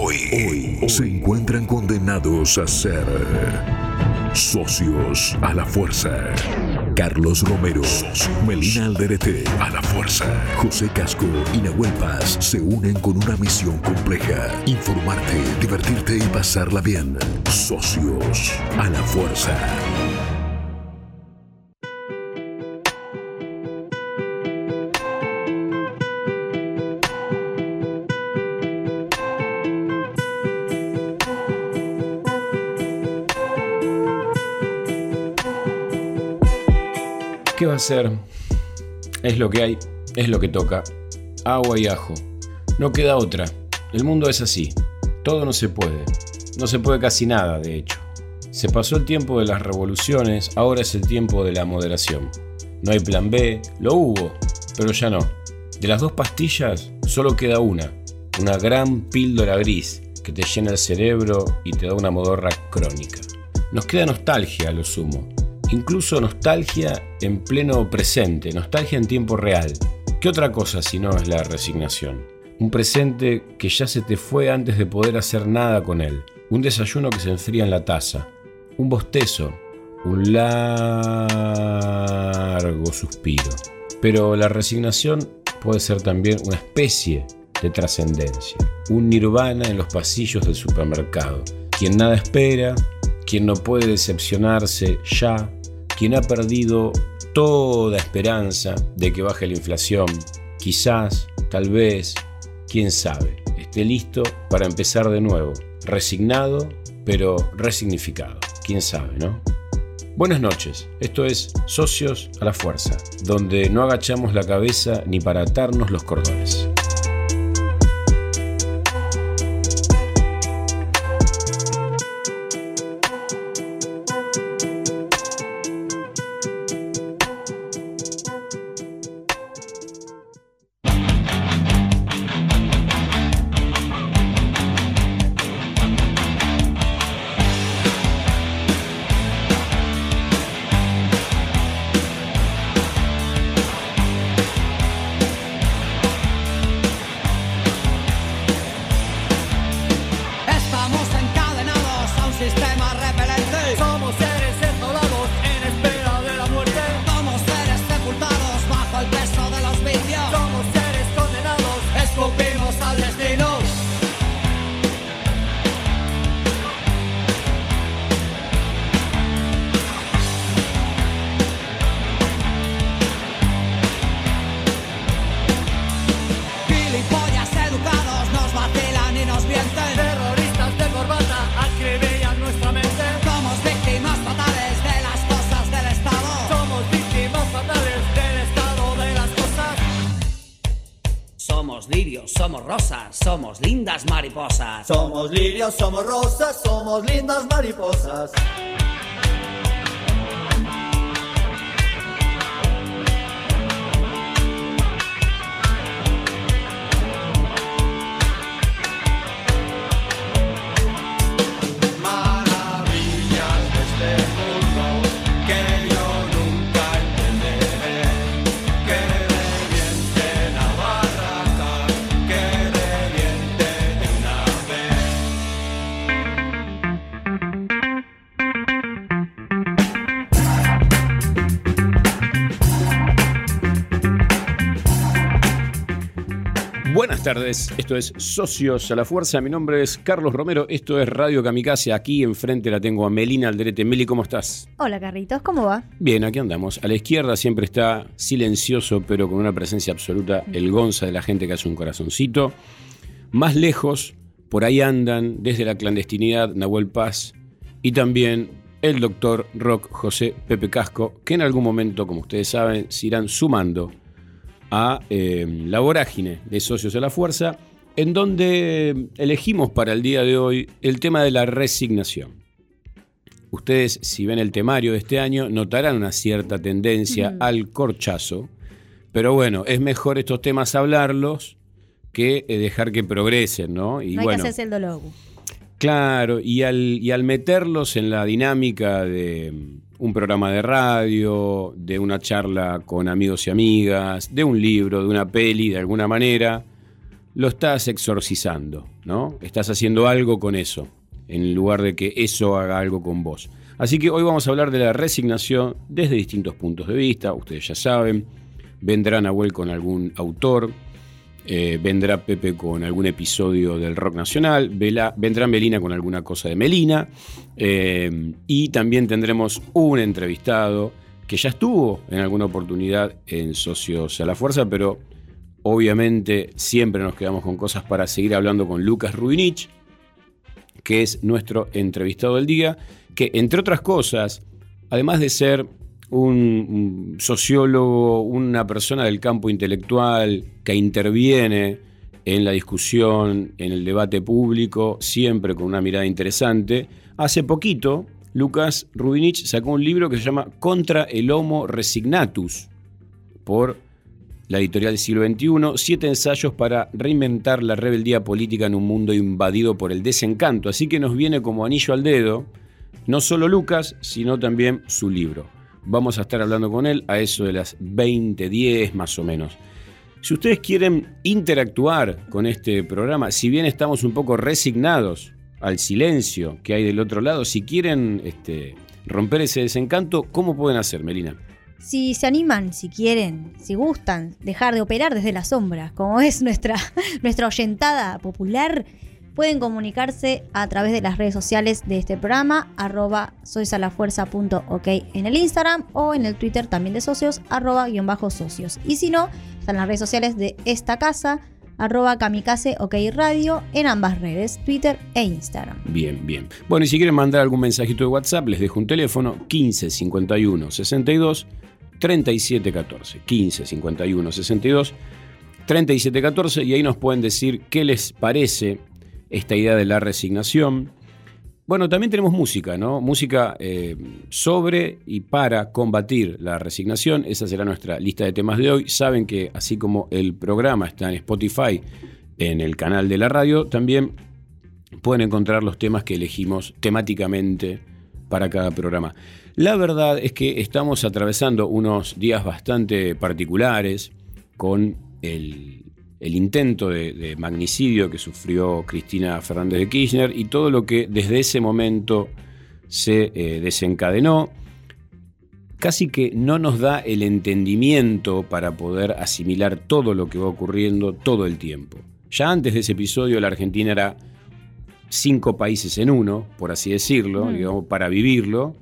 hoy, se encuentran condenados a ser socios a la fuerza. Carlos Romero, Melina Alderete, a la fuerza. José Casco y Nahuel Paz se unen con una misión compleja. Informarte, divertirte y pasarla bien. Socios a la fuerza. A ser? Es lo que hay, es lo que toca. Agua y ajo. No queda otra. El mundo es así. Todo no se puede. No se puede casi nada, de hecho. Se pasó el tiempo de las revoluciones, ahora es el tiempo de la moderación. No hay plan B, lo hubo, pero ya no. De las dos pastillas, solo queda una. Una gran píldora gris que te llena el cerebro y te da una modorra crónica. Nos queda nostalgia a lo sumo, incluso nostalgia en pleno presente, nostalgia en tiempo real. ¿Qué otra cosa si no es la resignación? Un presente que ya se te fue antes de poder hacer nada con él. Un desayuno que se enfría en la taza. Un bostezo. Un largo suspiro. Pero la resignación puede ser también una especie de trascendencia. Un nirvana en los pasillos del supermercado. Quien nada espera, quien no puede decepcionarse ya, quien ha perdido toda esperanza de que baje la inflación, quizás, tal vez, quién sabe, esté listo para empezar de nuevo, resignado, pero resignificado, quién sabe, ¿no? Buenas noches, esto es Socios a la Fuerza, donde no agachamos la cabeza ni para atarnos los cordones. Buenas tardes, esto es Socios a la Fuerza, mi nombre es Carlos Romero, esto es Radio Kamikaze, aquí enfrente la tengo a Melina Alderete. Meli, ¿cómo estás? Hola Carlitos, ¿cómo va? Bien, aquí andamos. A la izquierda siempre está silencioso, pero con una presencia absoluta, el Gonza de la gente que hace un corazoncito. Más lejos, por ahí andan, desde la clandestinidad, Nahuel Paz y también el doctor Rock José Pepe Casco, que en algún momento, como ustedes saben, se irán sumando a eh, la vorágine de Socios a la Fuerza, en donde elegimos para el día de hoy el tema de la resignación. Ustedes, si ven el temario de este año, notarán una cierta tendencia al corchazo, pero bueno, es mejor estos temas hablarlos que eh, dejar que progresen, ¿no? Y no hay bueno, que hacerse el dologu. Claro, y al, y al meterlos en la dinámica de un programa de radio, de una charla con amigos y amigas, de un libro, de una peli, de alguna manera, lo estás exorcizando, ¿no? Estás haciendo algo con eso, en lugar de que eso haga algo con vos. Así que hoy vamos a hablar de la resignación desde distintos puntos de vista, ustedes ya saben. Vendrá Nahuel con algún autor, eh, vendrá Pepe con algún episodio del rock nacional, vendrá Melina con alguna cosa de Melina, eh, y también tendremos un entrevistado que ya estuvo en alguna oportunidad en Socios a la Fuerza, pero obviamente siempre nos quedamos con cosas para seguir hablando con Lucas Rubinich, que es nuestro entrevistado del día, que entre otras cosas, además de ser un, sociólogo, una persona del campo intelectual que interviene en la discusión, en el debate público, siempre con una mirada interesante. Hace poquito, Lucas Rubinich sacó un libro que se llama Contra el Homo Resignatus, por la editorial del siglo XXI, siete ensayos para reinventar la rebeldía política en un mundo invadido por el desencanto. Así que nos viene como anillo al dedo, no solo Lucas, sino también su libro. Vamos a estar hablando con él a eso de las 20.10 más o menos. Si ustedes quieren interactuar con este programa, si bien estamos un poco resignados al silencio que hay del otro lado, si quieren este, romper ese desencanto, ¿cómo pueden hacer, Melina? Si se animan, si quieren, si gustan, dejar de operar desde la sombra, como es nuestra, nuestra oyentada popular, Pueden comunicarse a través de las redes sociales de este programa, arroba soysalafuerza.ok en el Instagram o en el Twitter también de socios, arroba guion bajo socios. Y si no, están las redes sociales de esta casa, arroba kamikaze ok radio en ambas redes, Twitter e Instagram. Bien, bien. Bueno, y si quieren mandar algún mensajito de WhatsApp, les dejo un teléfono 15 51 62 37 14. 15 51 62 37 14 y ahí nos pueden decir qué les parece esta idea de la resignación. Bueno, también tenemos música, ¿no? Música eh, sobre y para combatir la resignación. Esa será nuestra lista de temas de hoy. Saben que así como el programa está en Spotify, en el canal de la radio, también pueden encontrar los temas que elegimos temáticamente para cada programa. La verdad es que estamos atravesando unos días bastante particulares con el el intento de, magnicidio que sufrió Cristina Fernández de Kirchner y todo lo que desde ese momento se eh, desencadenó, casi que no nos da el entendimiento para poder asimilar todo lo que va ocurriendo todo el tiempo. Ya antes de ese episodio la Argentina era cinco países en uno, por así decirlo, mm. digamos, para vivirlo.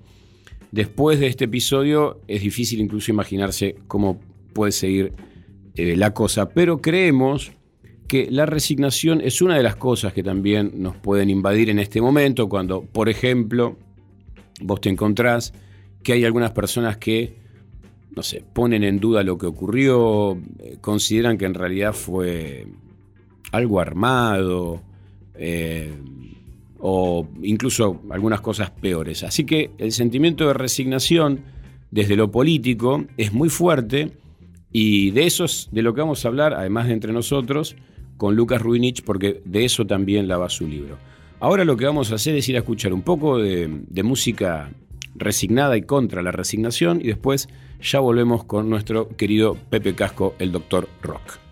Después de este episodio es difícil incluso imaginarse cómo puede seguir eh, la cosa, pero creemos que la resignación es una de las cosas que también nos pueden invadir en este momento, cuando, por ejemplo, vos te encontrás que hay algunas personas que, no sé, ponen en duda lo que ocurrió, eh, consideran que en realidad fue algo armado, eh, o incluso algunas cosas peores. Así que el sentimiento de resignación desde lo político es muy fuerte y de eso es de lo que vamos a hablar, además de entre nosotros, con Lucas Ruinich, porque de eso también la va su libro. Ahora lo que vamos a hacer es ir a escuchar un poco de, de música resignada y contra la resignación y después ya volvemos con nuestro querido Pepe Casco, el doctor Rock.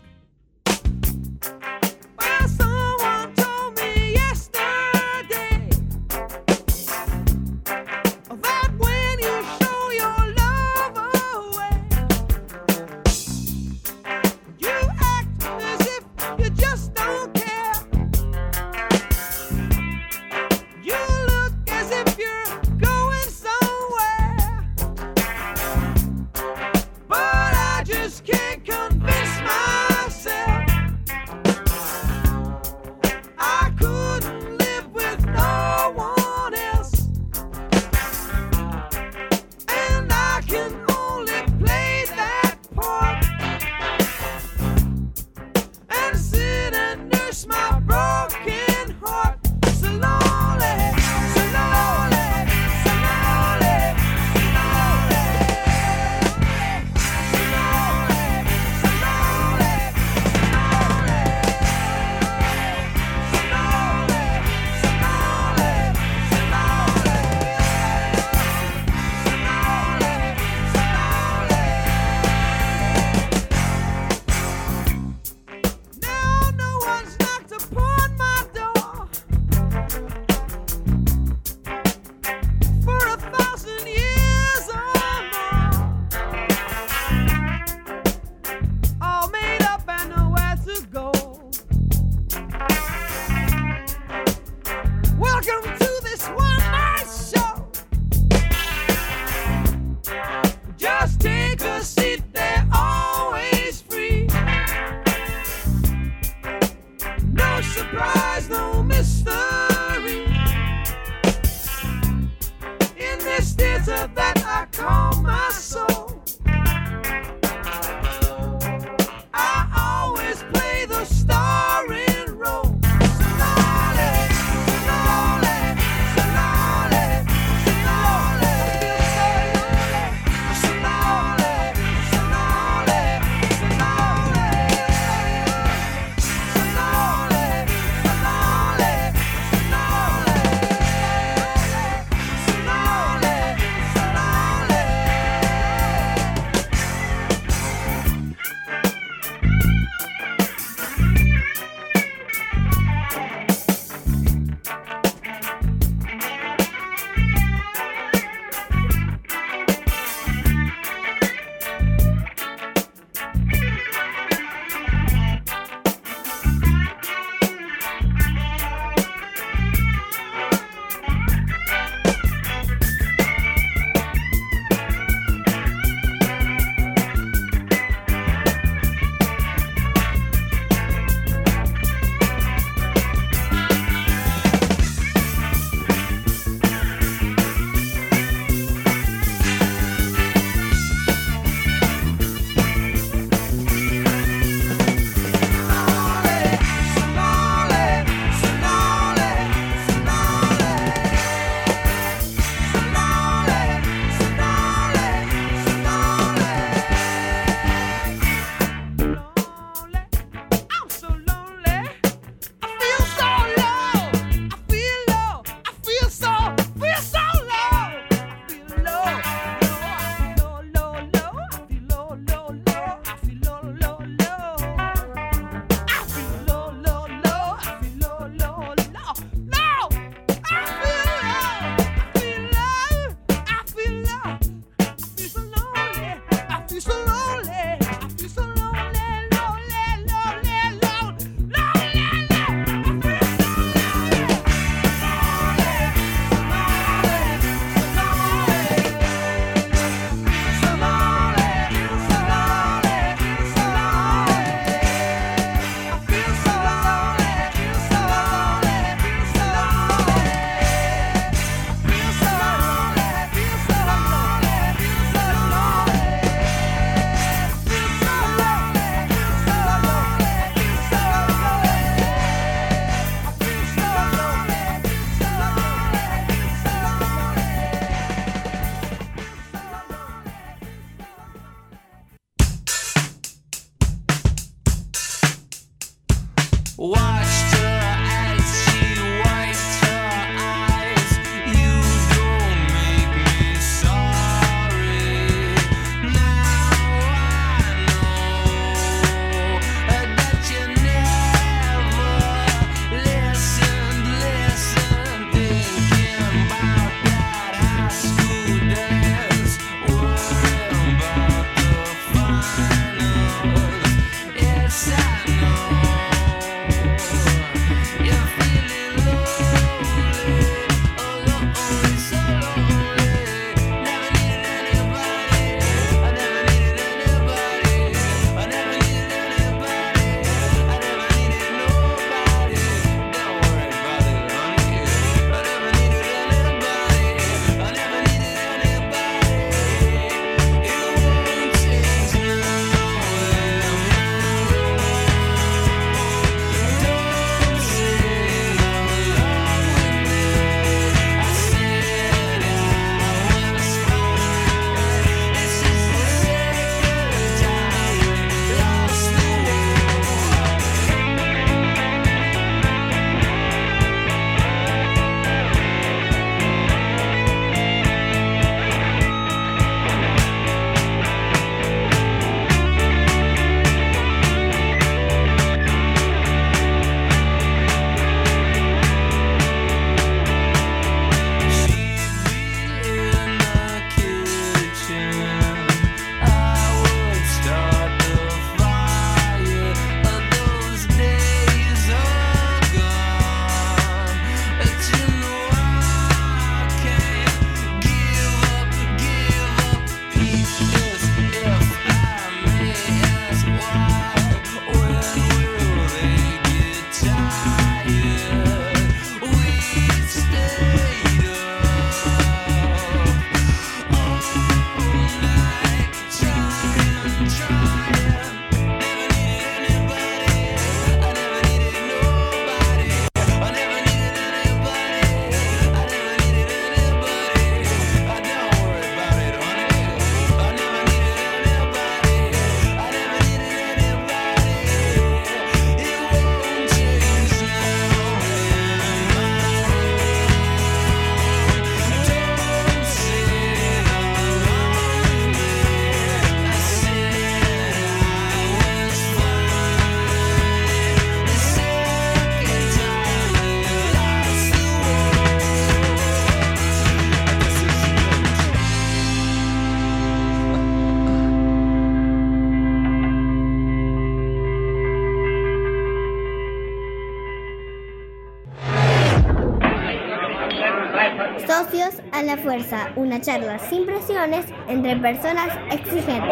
Una charla sin presiones entre personas exigentes.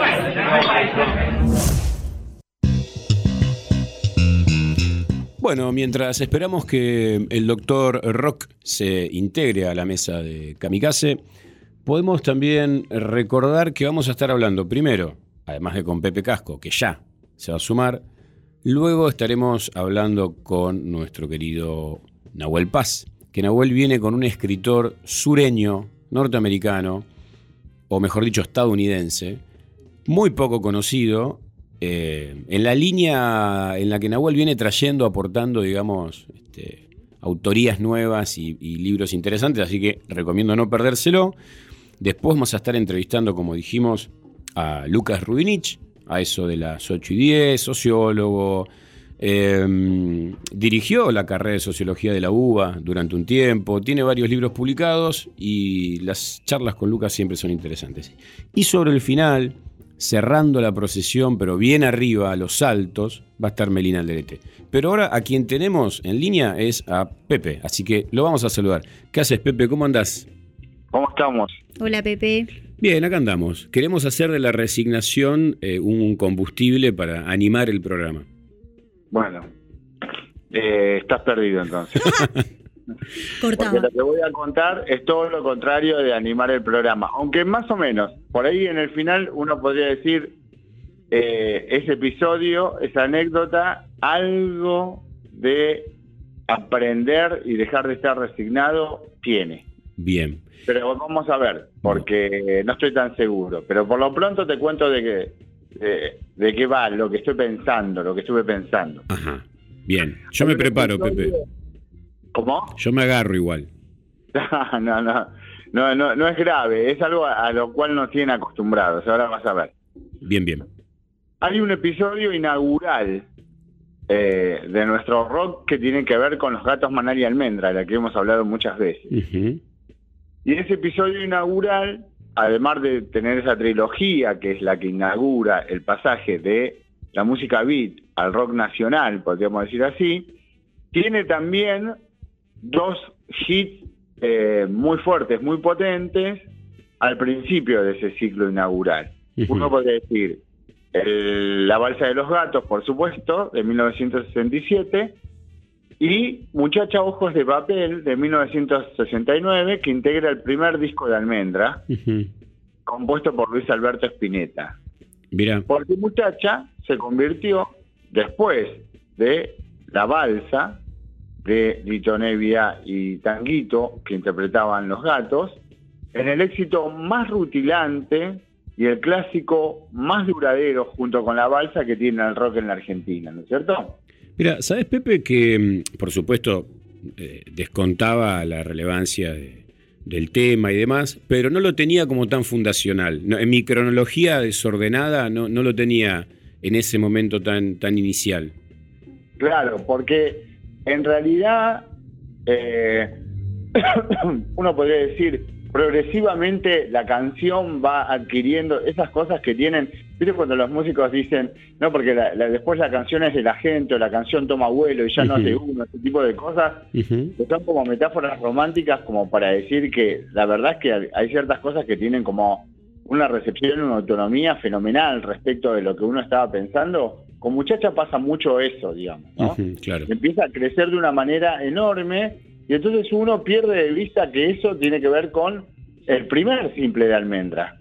Bueno, mientras esperamos que el doctor Rock se integre a la mesa de Kamikaze, podemos también recordar que vamos a estar hablando primero, además de con Pepe Casco, que ya se va a sumar, luego estaremos hablando con nuestro querido Nahuel Paz, que Nahuel viene con un escritor sureño, norteamericano, o mejor dicho, estadounidense, muy poco conocido, eh, en la línea en la que Nahuel viene trayendo, aportando, digamos, este, autorías nuevas y, y libros interesantes, así que recomiendo no perdérselo. Después vamos a estar entrevistando, como dijimos, a Lucas Rubinich, a eso de las 8 y 10, sociólogo. Eh, dirigió la carrera de sociología de la UBA durante un tiempo, tiene varios libros publicados y las charlas con Lucas siempre son interesantes. Y sobre el final, cerrando la procesión, pero bien arriba, a los saltos, va a estar Melina Alderete. Pero ahora a quien tenemos en línea es a Pepe, así que lo vamos a saludar. ¿Qué haces, Pepe? ¿Cómo andás? ¿Cómo estamos? Hola, Pepe. Bien, acá andamos. Queremos hacer de la resignación eh, un combustible para animar el programa. Bueno, eh, estás perdido entonces. Porque lo que voy a contar es todo lo contrario de animar el programa. Aunque más o menos, por ahí en el final uno podría decir, eh, ese episodio, esa anécdota, algo de aprender y dejar de estar resignado tiene. Bien. Pero vamos a ver, porque no estoy tan seguro. Pero por lo pronto te cuento de qué de, de qué va, lo que estoy pensando, lo que estuve pensando. Ajá. Bien. Yo me preparo, Pepe. ¿Cómo? Yo me agarro igual. no, no, no, no, no es grave, es algo a, a lo cual nos tienen acostumbrados. Ahora vas a ver. Bien, bien. Hay un episodio inaugural eh, de nuestro rock que tiene que ver con los gatos Manal y Almendra, de la que hemos hablado muchas veces. Y ese episodio inaugural, además de tener esa trilogía que es la que inaugura el pasaje de la música beat al rock nacional, podríamos decir así, tiene también dos hits eh, muy fuertes, muy potentes al principio de ese ciclo inaugural. Uno podría decir el- La Balsa de los Gatos, por supuesto, de 1967, y Muchacha Ojos de Papel, de 1969, que integra el primer disco de Almendra, compuesto por Luis Alberto Spinetta. Mira. Porque Muchacha se convirtió, después de La Balsa, de Lito Nevia y Tanguito, que interpretaban Los Gatos, en el éxito más rutilante y el clásico más duradero junto con La Balsa que tiene el rock en la Argentina, ¿no es cierto? Mira, ¿sabes, Pepe, que mm, por supuesto eh, descontaba la relevancia de- del tema y demás, pero no lo tenía como tan fundacional? En mi cronología desordenada no, no lo tenía en ese momento tan, tan inicial. Claro, porque en realidad eh, uno podría decir progresivamente la canción va adquiriendo esas cosas que tienen, viste cuando los músicos dicen, no, porque la- la- después la canción es de la gente o la canción toma vuelo y ya no es de uno, ese tipo de cosas, que son como metáforas románticas como para decir que la verdad es que hay- ciertas cosas que tienen como una recepción, una autonomía fenomenal respecto de lo que uno estaba pensando. Con muchacha pasa mucho eso, digamos, ¿no? Ujú, claro. empieza a crecer de una manera enorme y entonces uno pierde de vista que eso tiene que ver con el primer simple de Almendra,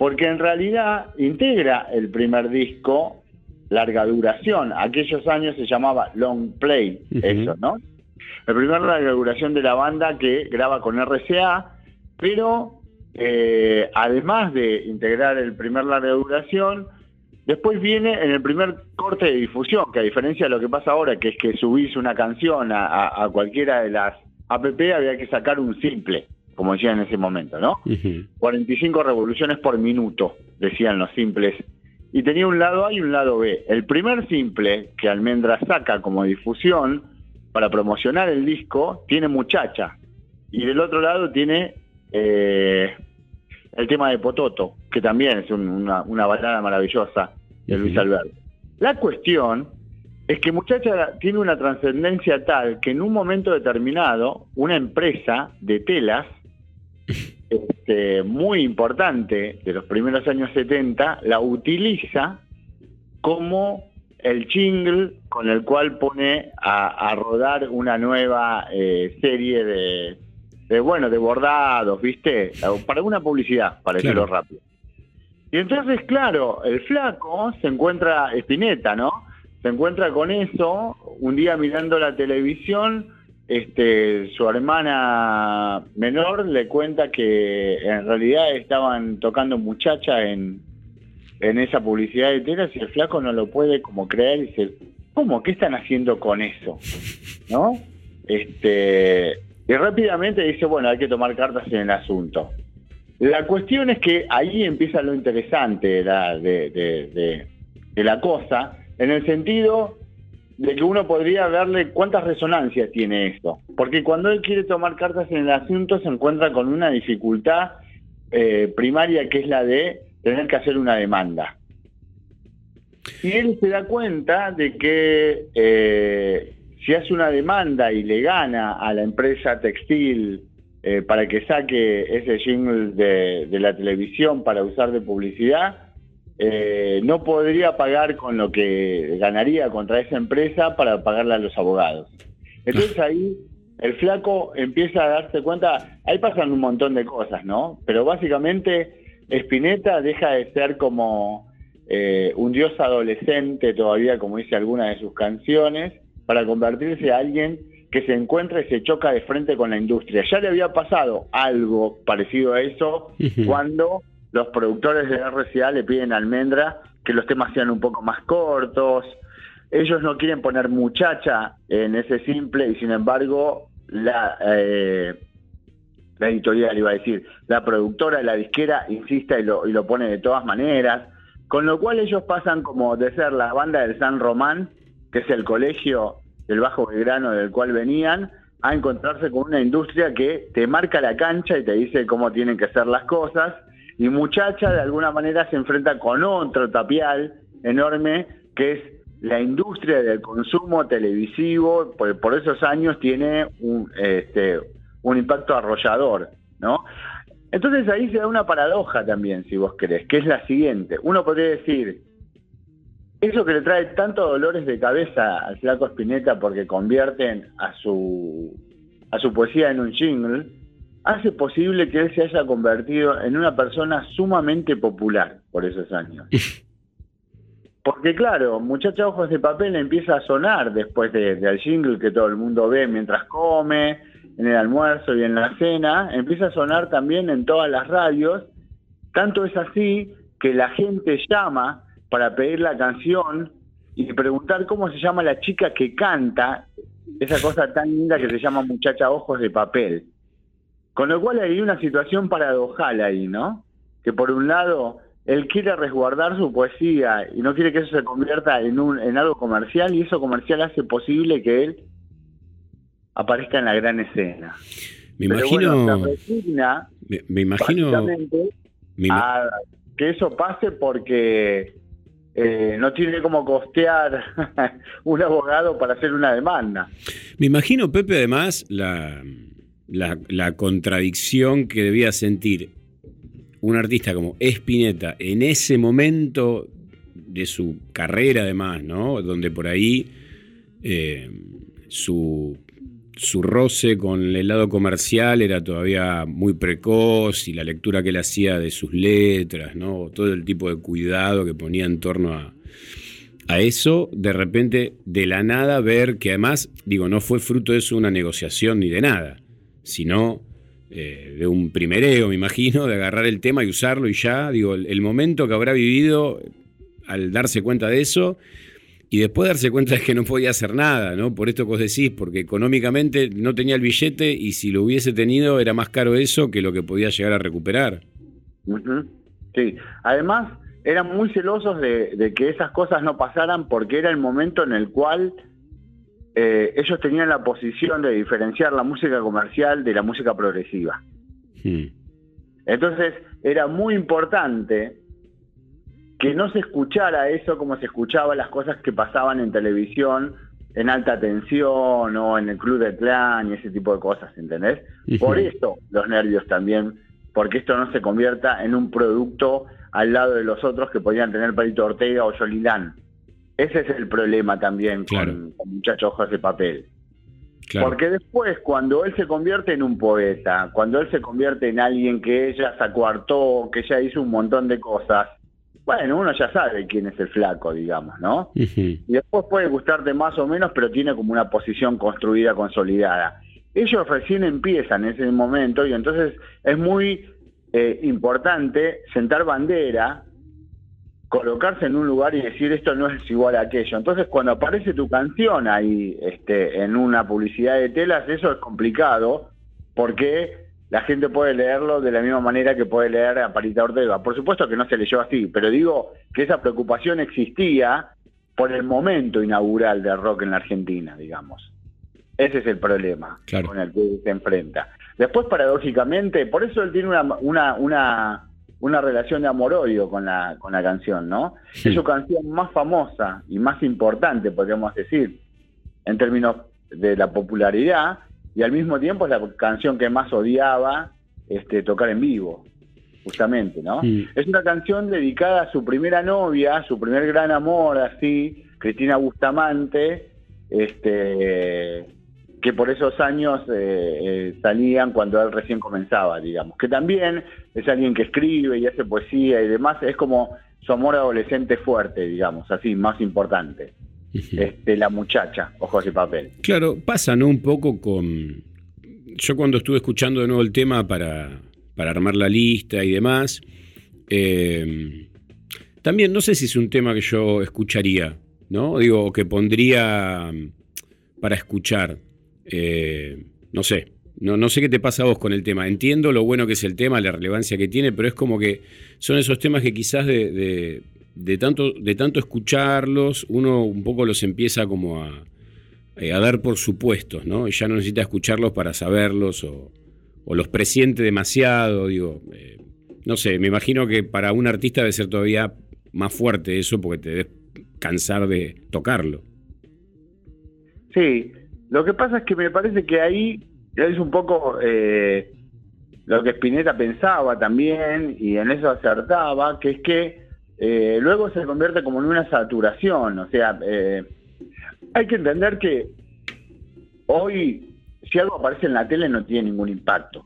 porque en realidad integra el primer disco larga duración, aquellos años se llamaba long play, eso, ¿no? El primer larga duración de la banda que graba con RCA, pero eh, además de integrar el primer larga duración, Después viene en el primer corte de difusión, que a diferencia de lo que pasa ahora, que es que subís una canción a cualquiera de las app, había que sacar un simple, como decían en ese momento, ¿no? Ujú. 45 revoluciones por minuto, decían los simples. Y tenía un lado A y un lado B. El primer simple que Almendra saca como difusión para promocionar el disco tiene Muchacha. Y del otro lado tiene eh, el tema de Pototo, que también es un- una, una balada maravillosa de Luis. Alberto. La cuestión es que Muchacha tiene una trascendencia tal que en un momento determinado una empresa de telas este, muy importante de los primeros años 70 la utiliza como el jingle con el cual pone a, rodar una nueva eh, serie de, bueno, de bordados, ¿viste? Para una publicidad, para decirlo rápido. Y entonces, claro, el flaco se encuentra, Espineta, ¿no? Se encuentra con eso, un día mirando la televisión, este, su hermana menor le cuenta que en realidad estaban tocando muchacha en, en esa publicidad de telas y el flaco no lo puede como creer y dice, ¿cómo? ¿Qué están haciendo con eso? ¿No? Este, y rápidamente dice, bueno, hay que tomar cartas en el asunto. La cuestión es que ahí empieza lo interesante de, de la cosa, en el sentido de que uno podría verle cuántas resonancias tiene esto. Porque cuando él quiere tomar cartas en el asunto se encuentra con una dificultad eh, primaria que es la de tener que hacer una demanda. Y él se da cuenta de que eh, si hace una demanda y le gana a la empresa textil eh, para que saque ese jingle de la televisión para usar de publicidad, eh, no podría pagar con lo que ganaría contra esa empresa para pagarle a los abogados. Entonces ahí el flaco empieza a darse cuenta, ahí pasan un montón de cosas, ¿no? Pero básicamente Spinetta deja de ser como eh, un dios adolescente todavía, como dice alguna de sus canciones, para convertirse en alguien que se encuentra y se choca de frente con la industria. Ya le había pasado algo parecido a eso cuando los productores de RCA le piden a Almendra que los temas sean un poco más cortos. Ellos no quieren poner muchacha en ese simple y sin embargo la, eh, la editorial iba a decir, la productora la disquera insiste y lo, y lo pone de todas maneras. Con lo cual ellos pasan como de ser la banda del San Román, que es el colegio del Bajo Belgrano del cual venían, a encontrarse con una industria que te marca la cancha y te dice cómo tienen que ser las cosas y Muchacha de alguna manera se enfrenta con otro tapial enorme que es la industria del consumo televisivo, por, por esos años tiene un, este, un impacto arrollador, ¿no? Entonces ahí se da una paradoja también, si vos querés, que es la siguiente. Uno podría decir, eso que le trae tantos dolores de cabeza al flaco Spinetta porque convierten a su, a su poesía en un jingle, hace posible que él se haya convertido en una persona sumamente popular por esos años. Porque claro, Muchacha Ojos de Papel empieza a sonar después del de, jingle que todo el mundo ve mientras come, en el almuerzo y en la cena, empieza a sonar también en todas las radios, tanto es así que la gente llama para pedir la canción y preguntar cómo se llama la chica que canta esa cosa tan linda que se llama Muchacha Ojos de Papel. Con lo cual hay una situación paradojal ahí, ¿no? Que por un lado él quiere resguardar su poesía y no quiere que eso se convierta en, un, en algo comercial y eso comercial hace posible que él aparezca en la gran escena. Me imagino... me, imagino... que eso pase porque eh, no tiene como costear un abogado para hacer una demanda. Me imagino, Pepe, además, la la, contradicción que debía sentir un artista como Spinetta en ese momento de su carrera además, ¿no? Donde por ahí eh, su, su, roce con el lado comercial era todavía muy precoz y la lectura que él hacía de sus letras, ¿no? Todo el tipo de cuidado que ponía en torno a, a eso, de repente, de la nada, ver que además, digo, no fue fruto de eso una negociación ni de nada sino eh, de un primereo, me imagino, de agarrar el tema y usarlo y ya, digo, el, momento que habrá vivido al darse cuenta de eso y después darse cuenta de que no podía hacer nada, ¿no? Por esto que vos decís, porque económicamente no tenía el billete y si lo hubiese tenido era más caro eso que lo que podía llegar a recuperar. Sí, además eran muy celosos de que esas cosas no pasaran porque era el momento en el cual eh, ellos tenían la posición de diferenciar la música comercial de la música progresiva. Hmm. Entonces era muy importante que no se escuchara eso como se escuchaba las cosas que pasaban en televisión en alta tensión o en el club de clan y ese tipo de cosas, ¿entendés? Por eso los nervios también porque esto no se convierta en un producto al lado de los otros que podrían tener Palito Ortega o Yolilán. Ese es el problema también con, con Muchachos Ojos de Papel. Porque después, cuando él se convierte en un poeta, cuando él se convierte en alguien que ella se acuartó, que ella hizo un montón de cosas, bueno, uno ya sabe quién es el flaco, digamos, ¿no? Y después puede gustarte más o menos, pero tiene como una posición construida, consolidada. Ellos recién empiezan en ese momento y entonces es muy eh, importante sentar bandera colocarse en un lugar y decir esto no es igual a aquello. Entonces cuando aparece tu canción ahí este, en una publicidad de telas, eso es complicado porque la gente puede leerlo de la misma manera que puede leer a Parita Ortega. Por supuesto que no se leyó así, pero digo que esa preocupación existía por el momento inaugural del rock en la Argentina, digamos. Ese es el problema con el que se enfrenta. Después, paradójicamente, por eso él tiene una, una, una una relación de amor-odio con la, con la canción, ¿no? Es su canción más famosa y más importante, podríamos decir, en términos de la popularidad, y al mismo tiempo es la canción que más odiaba este, tocar en vivo, justamente, ¿no? Es una canción dedicada a su primera novia, su primer gran amor, así, Cristina Bustamante, este que por esos años eh, eh, salían cuando él recién comenzaba, digamos. Que también es alguien que escribe y hace poesía y demás, es como su amor adolescente fuerte, digamos, así, más importante. Este, la muchacha, ojos de papel. Claro, pasa, ¿no? Un poco con... Yo cuando estuve escuchando de nuevo el tema para, para armar la lista y demás, eh, también no sé si es un tema que yo escucharía, ¿no? Digo, que pondría para escuchar. Eh, no sé, no, no sé qué te pasa a vos con el tema. Entiendo lo bueno que es el tema, la relevancia que tiene, pero es como que son esos temas que quizás de, de, tanto, de tanto escucharlos, uno un poco los empieza como a, eh, a dar por supuestos, ¿no? Y ya no necesita escucharlos para saberlos o, los presiente demasiado, digo. Eh, no sé, me imagino que para un artista debe ser todavía más fuerte eso porque te debes cansar de tocarlo. Sí, lo que pasa es que me parece que ahí es un poco eh, lo que Spinetta pensaba también, y en eso acertaba, que es que eh, luego se convierte como en una saturación. O sea, eh, hay que entender que hoy, si algo aparece en la tele, no tiene ningún impacto.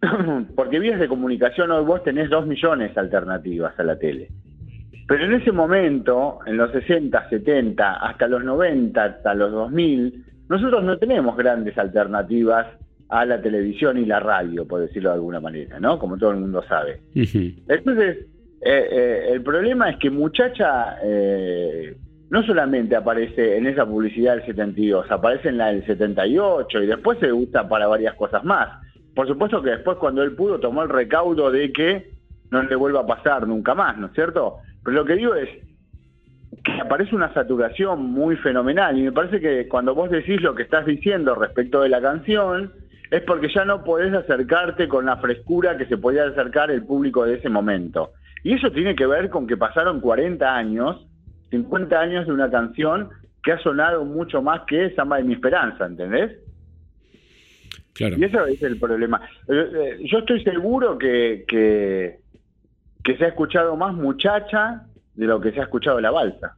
Porque vías de comunicación hoy vos tenés dos millones de alternativas a la tele. Pero en ese momento, en los 60, 70, hasta los 90, hasta los 2000, nosotros no tenemos grandes alternativas a la televisión y la radio, por decirlo de alguna manera, ¿no? Como todo el mundo sabe. Entonces, eh, eh, el problema es que muchacha eh, no solamente aparece en esa publicidad del 72, aparece en la del 78 y después se gusta para varias cosas más. Por supuesto que después cuando él pudo tomó el recaudo de que no le vuelva a pasar nunca más, ¿no es cierto? Pero lo que digo es, que aparece una saturación muy fenomenal y me parece que cuando vos decís lo que estás diciendo respecto de la canción es porque ya no podés acercarte con la frescura que se podía acercar el público de ese momento. Y eso tiene que ver con que pasaron 40 años, 50 años de una canción que ha sonado mucho más que Samba de mi Esperanza, ¿entendés? Claro. Y eso es el problema. Eh, eh, yo estoy seguro que, que, que se ha escuchado más muchacha de lo que se ha escuchado la balsa.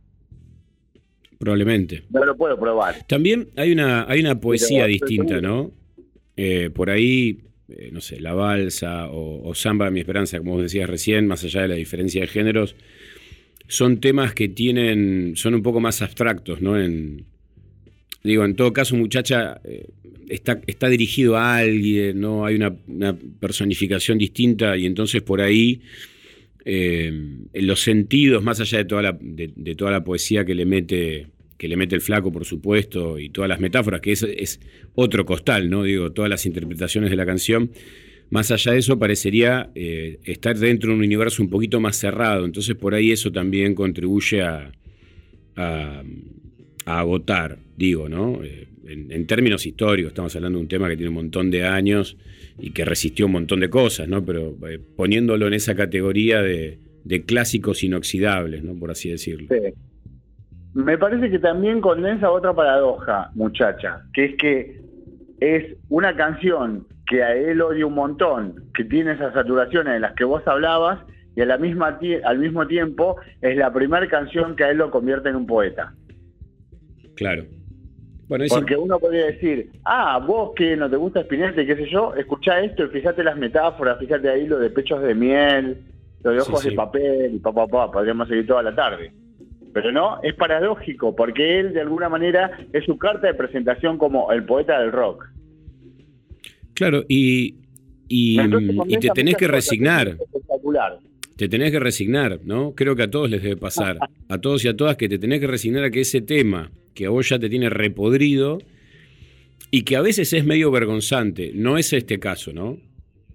Probablemente. No lo puedo probar. También hay una, hay una poesía distinta, ¿no? Eh, por ahí, eh, no sé, la balsa o, samba de mi esperanza, como vos decías recién, más allá de la diferencia de géneros, son temas que tienen, son un poco más abstractos, ¿no? En, digo, en todo caso, muchacha, eh, está, está dirigido a alguien, ¿no? Hay una, una personificación distinta y entonces por ahí eh, los sentidos, más allá de toda, la, de, toda la poesía que le mete que le mete el flaco, por supuesto, y todas las metáforas, que es, es, otro costal, ¿no? Digo, todas las interpretaciones de la canción. Más allá de eso, parecería eh, estar dentro de un universo un poquito más cerrado. Entonces, por ahí eso también contribuye a, agotar, digo, ¿no? Eh, en, términos históricos, estamos hablando de un tema que tiene un montón de años y que resistió un montón de cosas, ¿no? Pero eh, poniéndolo en esa categoría de, clásicos inoxidables, ¿no? Por así decirlo. Me parece que también condensa otra paradoja, muchacha, que es que es una canción que a él odia un montón, que tiene esas saturaciones de las que vos hablabas, y a la misma al mismo tiempo es la primera canción que a él lo convierte en un poeta. Claro. Porque uno podría decir, ah, vos que no te gusta Spinetta qué sé yo, escucha esto y fíjate las metáforas, fíjate ahí lo de pechos de miel, lo de ojos de papel y papá, papá, podríamos seguir toda la tarde. Pero no, es paradójico, porque él de alguna manera es su carta de presentación como el poeta del rock. Claro, y, y, te tenés que resignar. Te tenés que resignar, ¿no? Creo que a todos les debe pasar, a todos y a todas, que te tenés que resignar a que ese tema que a vos ya te tiene repodrido y que a veces es medio vergonzante, no es este caso, ¿no?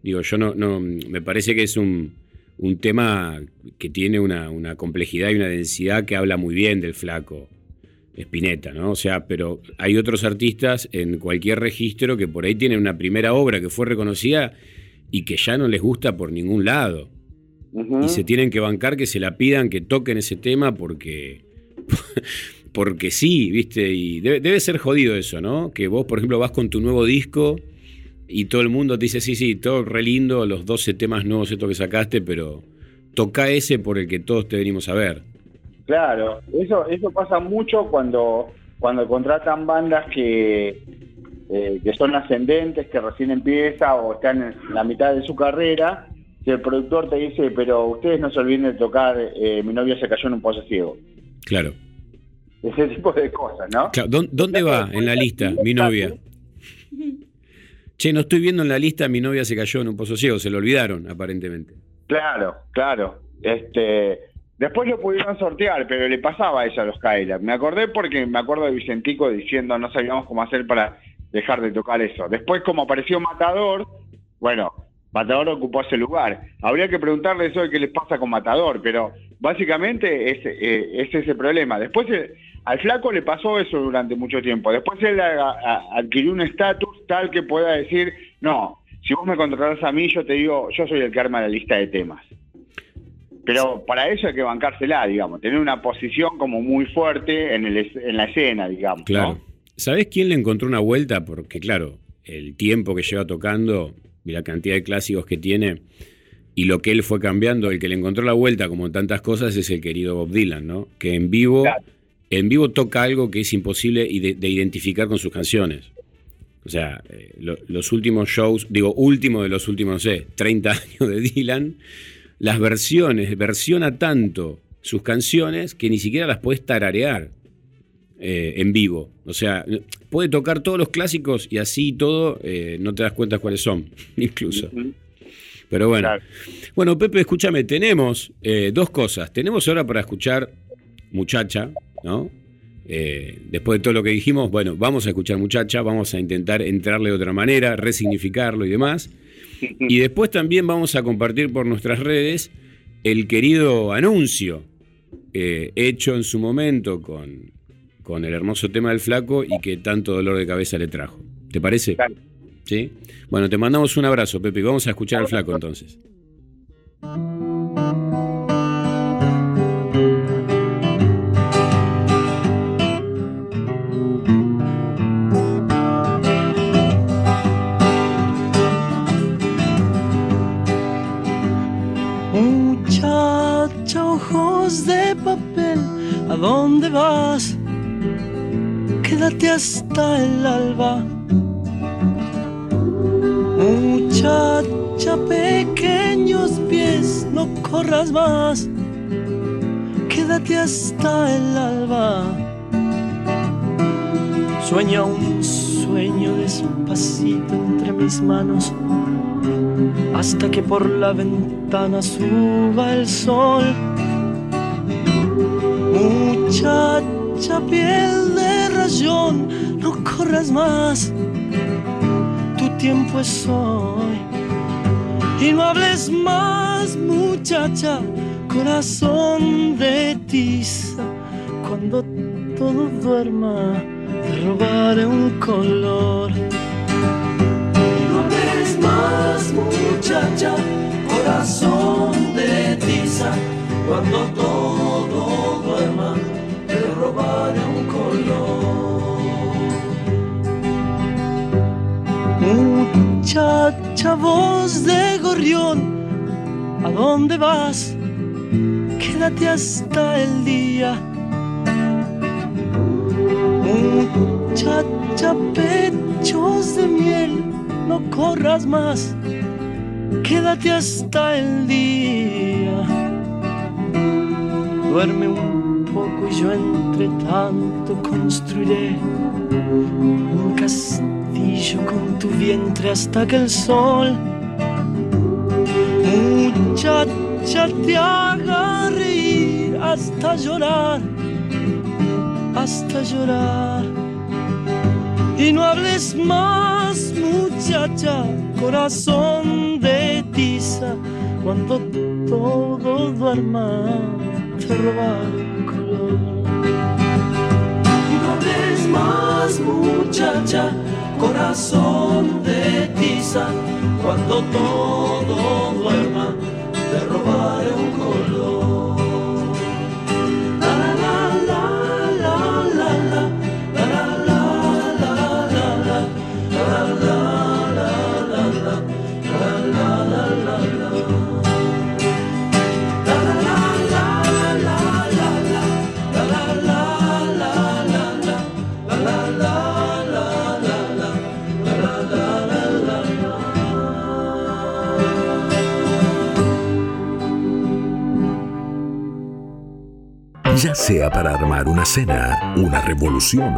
Digo, yo no, no me parece que es un, un tema que tiene una, complejidad y una densidad que habla muy bien del flaco Spinetta, ¿no? O sea, pero hay otros artistas en cualquier registro que por ahí tienen una primera obra que fue reconocida y que ya no les gusta por ningún lado. Y se tienen que bancar que se la pidan, que toquen ese tema porque... porque sí, ¿viste? Y debe, debe ser jodido eso, ¿no? Que vos, por ejemplo, vas con tu nuevo disco y todo el mundo te dice, sí, sí, todo re lindo, los 12 temas nuevos estos que sacaste, pero toca ese por el que todos te venimos a ver. Claro, eso, eso pasa mucho cuando, cuando contratan bandas que, eh, que son ascendentes, que recién empieza o están en la mitad de su carrera, que el productor te dice, pero ustedes no se olviden de tocar eh, Mi novia se cayó en un pozo ciego. Claro. Ese tipo de cosas, ¿no? ¿Dónde va en la lista mi novia? Che, no estoy viendo en la lista, mi novia se cayó en un pozo ciego, se lo olvidaron, aparentemente. Claro, claro. Este, después lo pudieron sortear, pero le pasaba eso a los Kyla. Me acordé porque me acuerdo de Vicentico diciendo no sabíamos cómo hacer para dejar de tocar eso. Después, como apareció Matador, bueno, Matador ocupó ese lugar. Habría que preguntarle eso de qué les pasa con Matador, pero básicamente es, eh, es ese problema. Después eh, al flaco le pasó eso durante mucho tiempo. Después él adquirió un estatus tal que pueda decir, no, si vos me contratás a mí, yo te digo, yo soy el que arma la lista de temas. Pero para eso hay que bancársela, digamos, tener una posición como muy fuerte en, en la escena, digamos. Claro. ¿Sabés quién le encontró una vuelta? Porque, claro, el tiempo que lleva tocando y la cantidad de clásicos que tiene y lo que él fue cambiando, el que le encontró la vuelta, como tantas cosas, es el querido Bob Dylan, ¿no? Que en vivo en vivo toca algo que es imposible de, identificar con sus canciones. O sea, eh, los últimos shows, digo, último de los últimos, no sé, 30 años de Dylan, las versiones, versiona tanto sus canciones que ni siquiera las puedes tararear eh, en vivo. O sea, puede tocar todos los clásicos y así todo eh, no te das cuenta cuáles son, incluso. Pero bueno. Bueno, Pepe, escúchame, tenemos dos cosas. Tenemos ahora para escuchar Muchacha, ¿no? Eh, después de todo lo que dijimos, bueno, vamos a escuchar muchacha, vamos a intentar entrarle de otra manera, resignificarlo y demás. Y después también vamos a compartir por nuestras redes el querido anuncio eh, hecho en su momento con, con el hermoso tema del flaco y que tanto dolor de cabeza le trajo. ¿Te parece? ¿Sí? Bueno, te mandamos un abrazo, Pepe, vamos a escuchar al flaco entonces. ¿A dónde vas? Quédate hasta el alba. Muchacha, pequeños pies, no corras más. Quédate hasta el alba. Sueña un sueño despacito entre mis manos hasta que por la ventana suba el sol Muchacha piel de rayón, no corras más, tu tiempo es hoy. Y no hables más, muchacha, corazón de tiza. Cuando todo duerma, te robaré un color. Y no hables más, muchacha, corazón de tiza. Cuando todo robaré Muchacha voz de gorrión, ¿a dónde vas? Quédate hasta el día. Muchacha pechos de miel, no corras más. Quédate hasta el día. Duerme un yo entre tanto construiré un castillo con tu vientre hasta que el sol, muchacha, te haga reír hasta llorar, hasta llorar. Y no hables más, muchacha, corazón de tiza, cuando todo duerma te robaré. más muchacha, corazón de tiza, cuando todo duerma, te robaré un color. la la la la la la la la la la sea para armar una cena, una revolución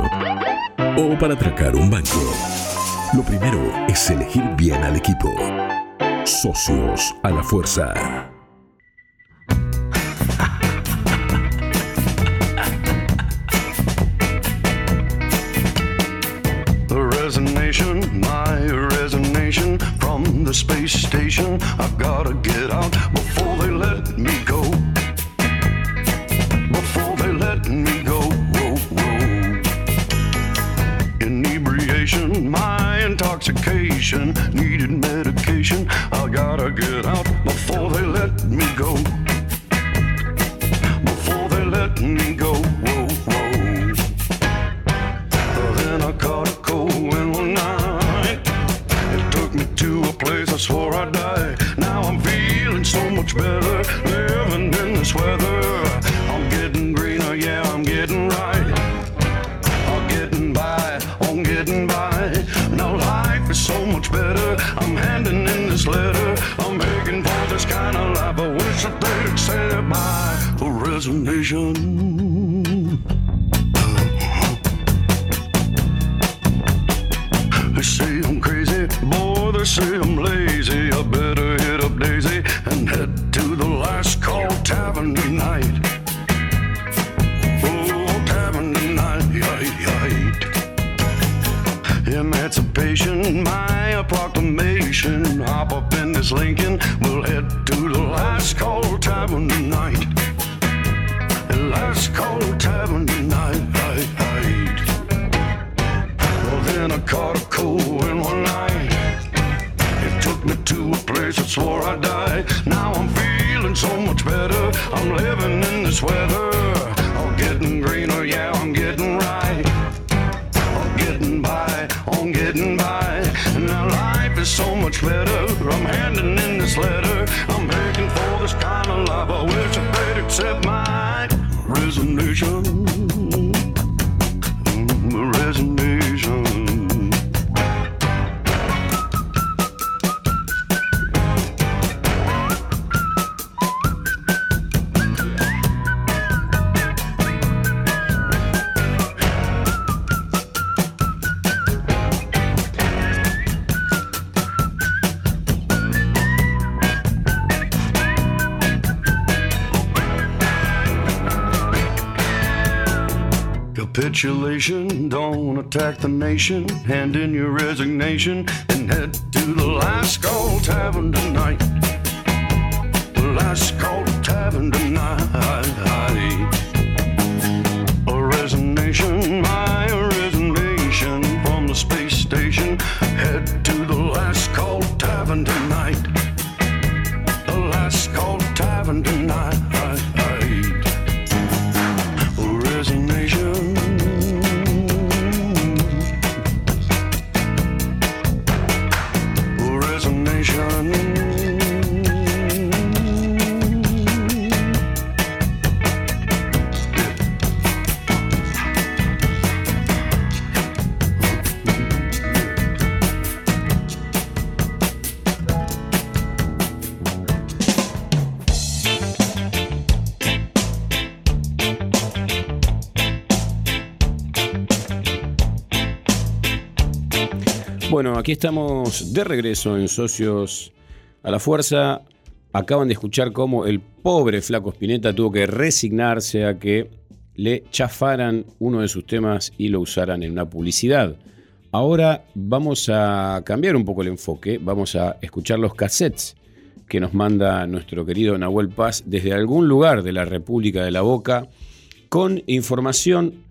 o para atracar un banco. Lo primero es elegir bien al equipo. Socios a la fuerza. Don't attack the nation. Hand in your resignation and head aquí estamos de regreso en Socios a la Fuerza. Acaban de escuchar cómo el pobre Flaco Spinetta tuvo que resignarse a que le chafaran uno de sus temas y lo usaran en una publicidad. Ahora vamos a cambiar un poco el enfoque, vamos a escuchar los cassettes que nos manda nuestro querido Nahuel Paz desde algún lugar de la República de la Boca con información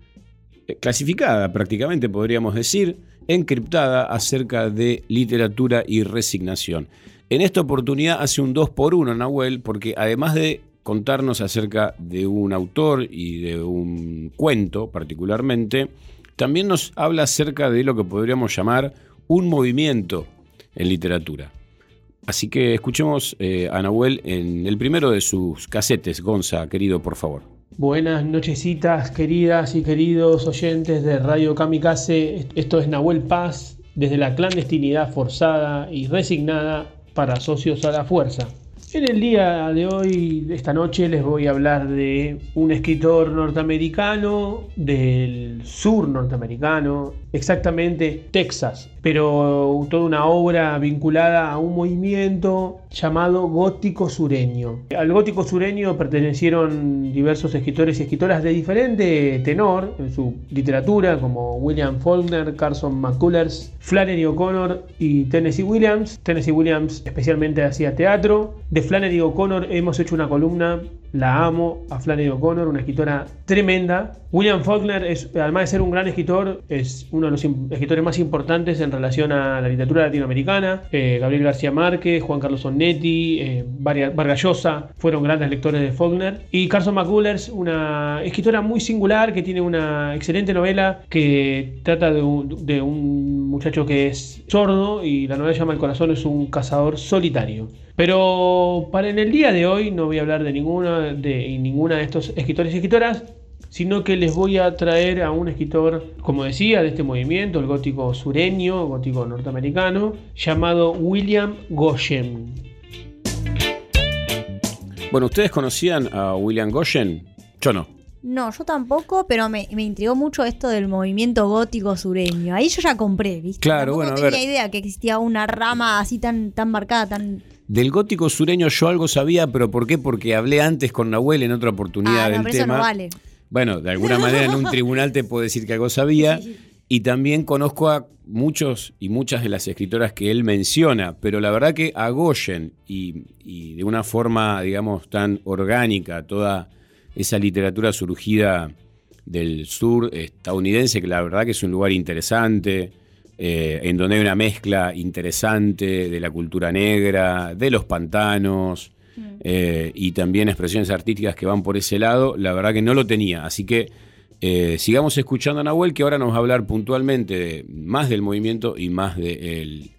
eh, clasificada prácticamente, podríamos decir, encriptada acerca de literatura y resignación. En esta oportunidad hace un 2 por 1 Nahuel, porque además de contarnos acerca de un autor y de un cuento particularmente, también nos habla acerca de lo que podríamos llamar un movimiento en literatura. Así que escuchemos eh, a Nahuel en el primero de sus casetes. Gonza, querido, por favor. Buenas nochecitas, queridas y queridos oyentes de Radio Kamikaze. Esto es Nahuel Paz desde la clandestinidad forzada y resignada para socios a la fuerza. En el día de hoy, esta noche, les voy a hablar de un escritor norteamericano del sur norteamericano, exactamente Texas, pero toda una obra vinculada a un movimiento llamado gótico sureño. Al gótico sureño pertenecieron diversos escritores y escritoras de diferente tenor en su literatura, como William Faulkner, Carson McCullers, Flannery O'Connor y Tennessee Williams. Tennessee Williams especialmente hacía teatro. De Flannery O'Connor hemos hecho una columna la amo a Flannery O'Connor, una escritora tremenda. William Faulkner, es, además de ser un gran escritor, es uno de los escritores más importantes en relación a la literatura latinoamericana. Eh, Gabriel García Márquez, Juan Carlos Onetti, eh, Vargas Llosa fueron grandes lectores de Faulkner. Y Carson McCullers, una escritora muy singular que tiene una excelente novela que trata de un, de un muchacho que es sordo y la novela llama El corazón es un cazador solitario. Pero para en el día de hoy no voy a hablar de ninguna de ninguna de estos escritores y escritoras, sino que les voy a traer a un escritor, como decía, de este movimiento, el gótico sureño, gótico norteamericano, llamado William Goshen. Bueno, ¿ustedes conocían a William Goshen? Yo no. No, yo tampoco, pero me, me, intrigó mucho esto del movimiento gótico sureño. Ahí yo ya compré, ¿viste? Claro, Tampoco bueno, a tenía ver. idea que existía una rama así tan, tan marcada, tan... Del gótico sureño yo algo sabía, pero ¿por qué? Porque hablé antes con Nahuel en otra oportunidad Ah, no, del eso tema. no vale. Bueno, de alguna manera en un tribunal te puedo decir que algo sabía. Y también conozco a muchos y muchas de las escritoras que él menciona, pero la verdad que a Goyen y, y de una forma, digamos, tan orgánica, toda esa literatura surgida del sur estadounidense, que la verdad que es un lugar interesante, eh, en donde hay una mezcla interesante de la cultura negra, de los pantanos, eh, y también expresiones artísticas que van por ese lado, la verdad que no lo tenía. Así que eh, sigamos escuchando a Nahuel, que ahora nos va a hablar puntualmente de- más del movimiento y más de el-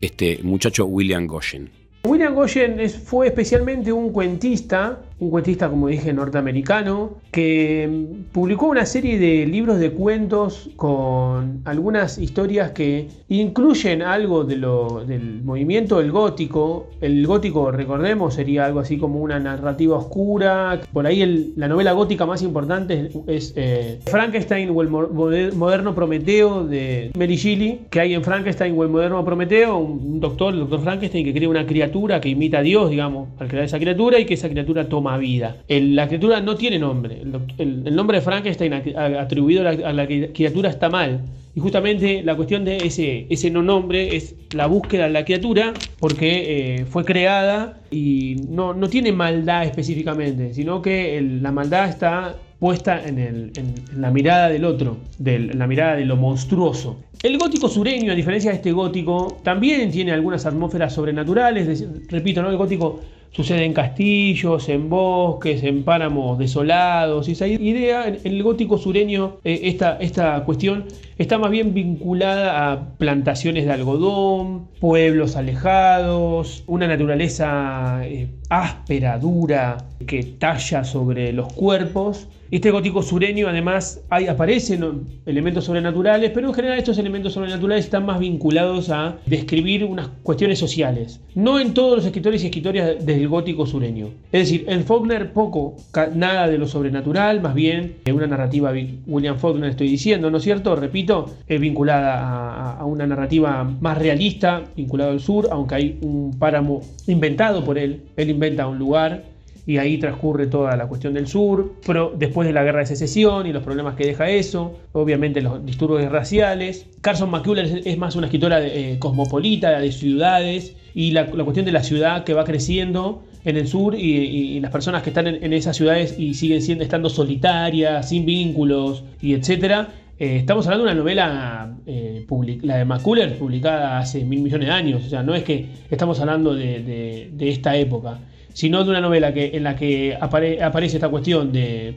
este muchacho William Goshen. William Goyen es- fue especialmente un cuentista, un cuentista como dije norteamericano, que mm, publicó una serie de libros de cuentos con algunas historias que incluyen algo de lo, del movimiento del gótico. El gótico, recordemos, sería algo así como una narrativa oscura. Por ahí el- la novela gótica más importante es, es, eh, Frankenstein o el mo- moder- moderno Prometeo de Mary Shelley, que hay en Frankenstein o el moderno Prometeo, un, un doctor, el doctor Frankenstein, que crea una criatura que imita a Dios, digamos, al crear esa criatura y que esa criatura toma vida. El- la criatura no tiene nombre. El, el- nombre de Frankenstein atribuido a la, criatura está mal. Y justamente la cuestión de ese, no nombre es la búsqueda de la criatura porque eh, fue creada y no, no tiene maldad específicamente, sino que la maldad está puesta en, el- la mirada del otro, del- en la mirada de lo monstruoso. El gótico sureño, a diferencia de este gótico, también tiene algunas atmósferas sobrenaturales. repito, ¿no? el gótico sucede en castillos, en bosques, en páramos desolados. Y esa idea, en el gótico sureño, eh, esta, esta cuestión está más bien vinculada a plantaciones de algodón, pueblos alejados, una naturaleza eh, áspera, dura, que talla sobre los cuerpos Este gótico sureño además hay, aparecen elementos sobrenaturales, pero en general estos elementos sobrenaturales están más vinculados a describir unas cuestiones sociales. No en todos los escritores y escritoras del gótico sureño. Es decir, en Faulkner poco, nada de lo sobrenatural, más bien una narrativa, William Faulkner estoy diciendo, ¿no es cierto? Repito, es vinculada a, a una narrativa más realista, vinculado al sur, aunque hay un páramo inventado por él. Él inventa un lugar y ahí transcurre toda la cuestión del sur, pero después de la guerra de secesión y los problemas que deja eso, obviamente los disturbios raciales. Carson McCullers es más una escritora eh, cosmopolita, de ciudades, y la, cuestión de la ciudad que va creciendo en el sur y, las personas que están en, esas ciudades y siguen siendo, estando solitarias, sin vínculos y etcétera. Eh, estamos hablando de una novela, eh, de McCullers, publicada hace mil millones de años, o sea, no es que estamos hablando de esta época sino de una novela que, en la que aparece esta cuestión de,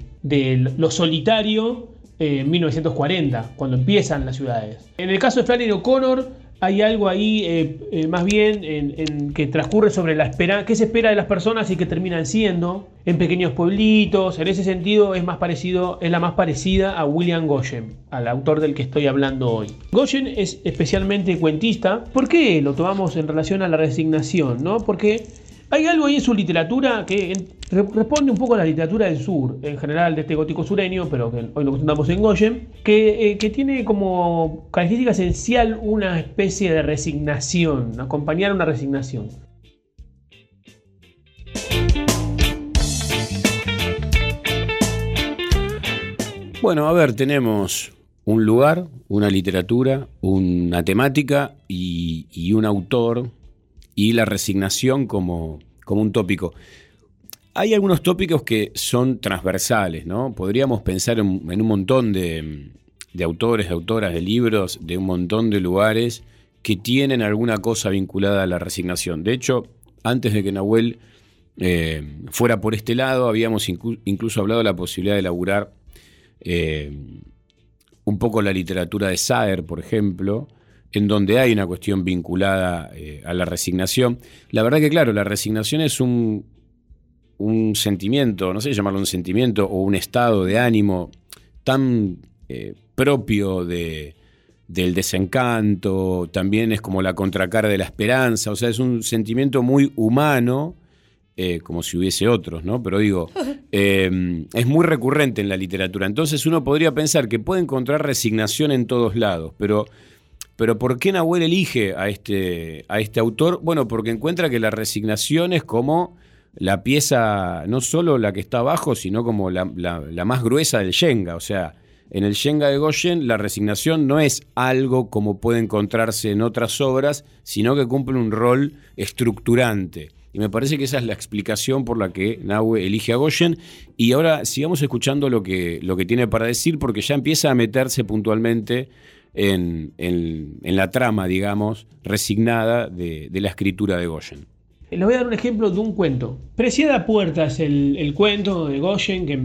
lo solitario en 1940, cuando empiezan las ciudades. En el caso de Flannery O'Connor, hay algo ahí eh, eh, más bien en, que transcurre sobre la espera, qué se espera de las personas y qué terminan siendo en pequeños pueblitos. En ese sentido es más parecido, es la más parecida a William Goshen, al autor del que estoy hablando hoy. Goshen es especialmente cuentista. ¿Por qué lo tomamos en relación a la resignación? ¿no? Porque hay algo ahí en su literatura que responde un poco a la literatura del sur, en general de este gótico sureño, pero que hoy lo presentamos en Goyen, que, eh, que, tiene como característica esencial una especie de resignación, acompañar una resignación. Bueno, a ver, tenemos un lugar, una literatura, una temática y un autor y la resignación como, como un tópico. Hay algunos tópicos que son transversales, ¿no? Podríamos pensar en, un montón de, autores, de autoras, de libros, de un montón de lugares que tienen alguna cosa vinculada a la resignación. De hecho, antes de que Nahuel eh, fuera por este lado, habíamos incluso hablado de la posibilidad de elaborar eh, un poco la literatura de Saer, por ejemplo, en donde hay una cuestión vinculada eh, a la resignación. La verdad que, claro, la resignación es un, un sentimiento, no sé llamarlo un sentimiento o un estado de ánimo tan eh, propio de, del desencanto, también es como la contracara de la esperanza, o sea, es un sentimiento muy humano, eh, como si hubiese otros, ¿no? Pero digo, es muy recurrente en la literatura, entonces uno podría pensar que puede encontrar resignación en todos lados, pero pero ¿por qué Nahuel elige a este, a este autor? Bueno, porque encuentra que la resignación es como la pieza, no solo la que está abajo, sino como la, más gruesa del Shenga. O sea, en el Shenga de Goshen la resignación no es algo como puede encontrarse en otras obras, sino que cumple un rol estructurante. Y me parece que esa es la explicación por la que Nahue elige a Goshen. Y ahora sigamos escuchando lo que, lo que tiene para decir, porque ya empieza a meterse puntualmente en, la trama, digamos, resignada de, la escritura de Goyen. Les voy a dar un ejemplo de un cuento. Preciada Puerta es el, cuento de Goyen que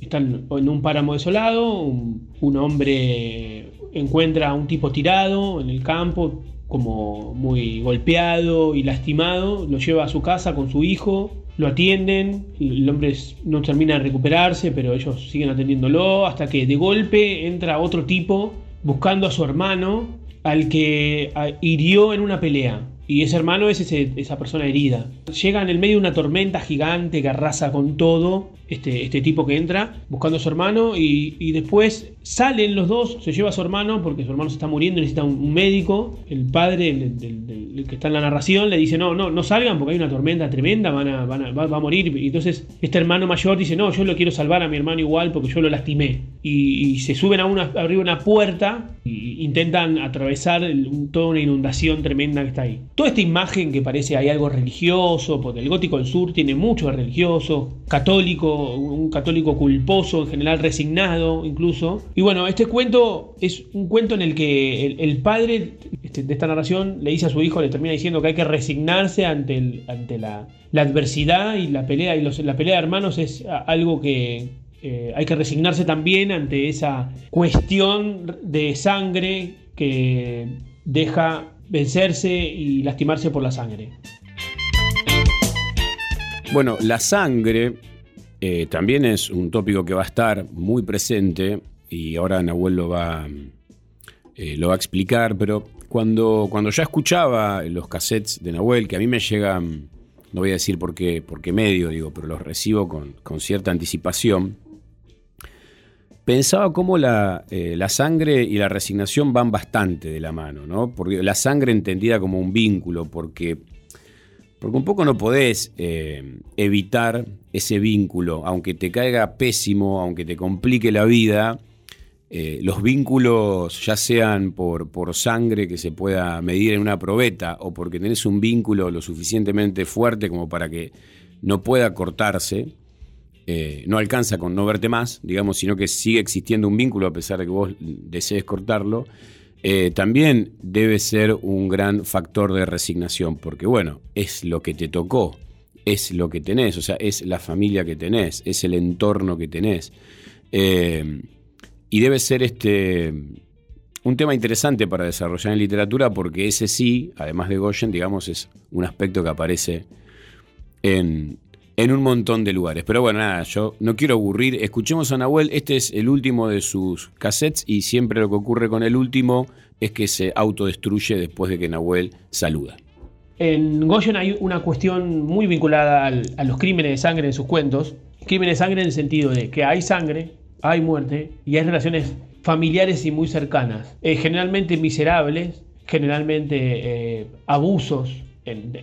está en un páramo desolado, un, un hombre encuentra a un tipo tirado en el campo, como muy golpeado y lastimado, lo lleva a su casa con su hijo, lo atienden, el hombre no termina de recuperarse, pero ellos siguen atendiéndolo hasta que de golpe entra otro tipo buscando a su hermano al que hirió en una pelea. Y ese hermano es esa persona herida. Llega en el medio de una tormenta gigante que arrasa con todo este, este tipo que entra buscando a su hermano y, después salen los dos, se lleva a su hermano porque su hermano se está muriendo y necesita un, médico. El padre, el, que está en la narración, le dice, no, no, no salgan porque hay una tormenta tremenda, van a, van a, va, a morir. Y entonces este hermano mayor dice, no, yo lo quiero salvar a mi hermano igual porque yo lo lastimé. Y, se suben a una, abrir una puerta e intentan atravesar toda una inundación tremenda que está ahí. Toda esta imagen que parece hay algo religioso, porque el gótico del sur tiene mucho de religioso, católico, un católico culposo, en general resignado incluso. Y bueno, este cuento es un cuento en el que el, padre este, de esta narración le dice a su hijo, le termina diciendo que hay que resignarse ante, ante la, adversidad y la pelea, y la pelea de hermanos es algo que, eh, hay que resignarse también ante esa cuestión de sangre que deja vencerse y lastimarse por la sangre. Bueno, la sangre eh, también es un tópico que va a estar muy presente y ahora Nahuel lo va, eh, lo va a explicar, pero cuando, cuando ya escuchaba los cassettes de Nahuel, que a mí me llegan, no voy a decir por qué, por qué medio, digo, pero los recibo con, con cierta anticipación, pensaba cómo la, eh, la, sangre y la resignación van bastante de la mano, ¿no? Porque la sangre entendida como un vínculo, porque, porque un poco no podés eh, evitar ese vínculo, aunque te caiga pésimo, aunque te complique la vida, eh, los vínculos, ya sean por, por sangre que se pueda medir en una probeta o porque tenés un vínculo lo suficientemente fuerte como para que no pueda cortarse, eh, no alcanza con no verte más, digamos, sino que sigue existiendo un vínculo a pesar de que vos desees cortarlo, eh, también debe ser un gran factor de resignación, porque bueno, es lo que te tocó, es lo que tenés, o sea, es la familia que tenés, es el entorno que tenés. Eh, y debe ser este un tema interesante para desarrollar en literatura porque ese sí, además de Goyen, digamos, es un aspecto que aparece en, en un montón de lugares. Pero bueno, nada, yo no quiero aburrir. Escuchemos a Nahuel, este es el último de sus cassettes y siempre lo que ocurre con el último es que se autodestruye después de que Nahuel saluda. En Goyen hay una cuestión muy vinculada a los crímenes de sangre en sus cuentos. Crímenes de sangre en el sentido de que hay sangre, hay muerte y hay relaciones familiares y muy cercanas. Eh, generalmente miserables, generalmente eh, abusos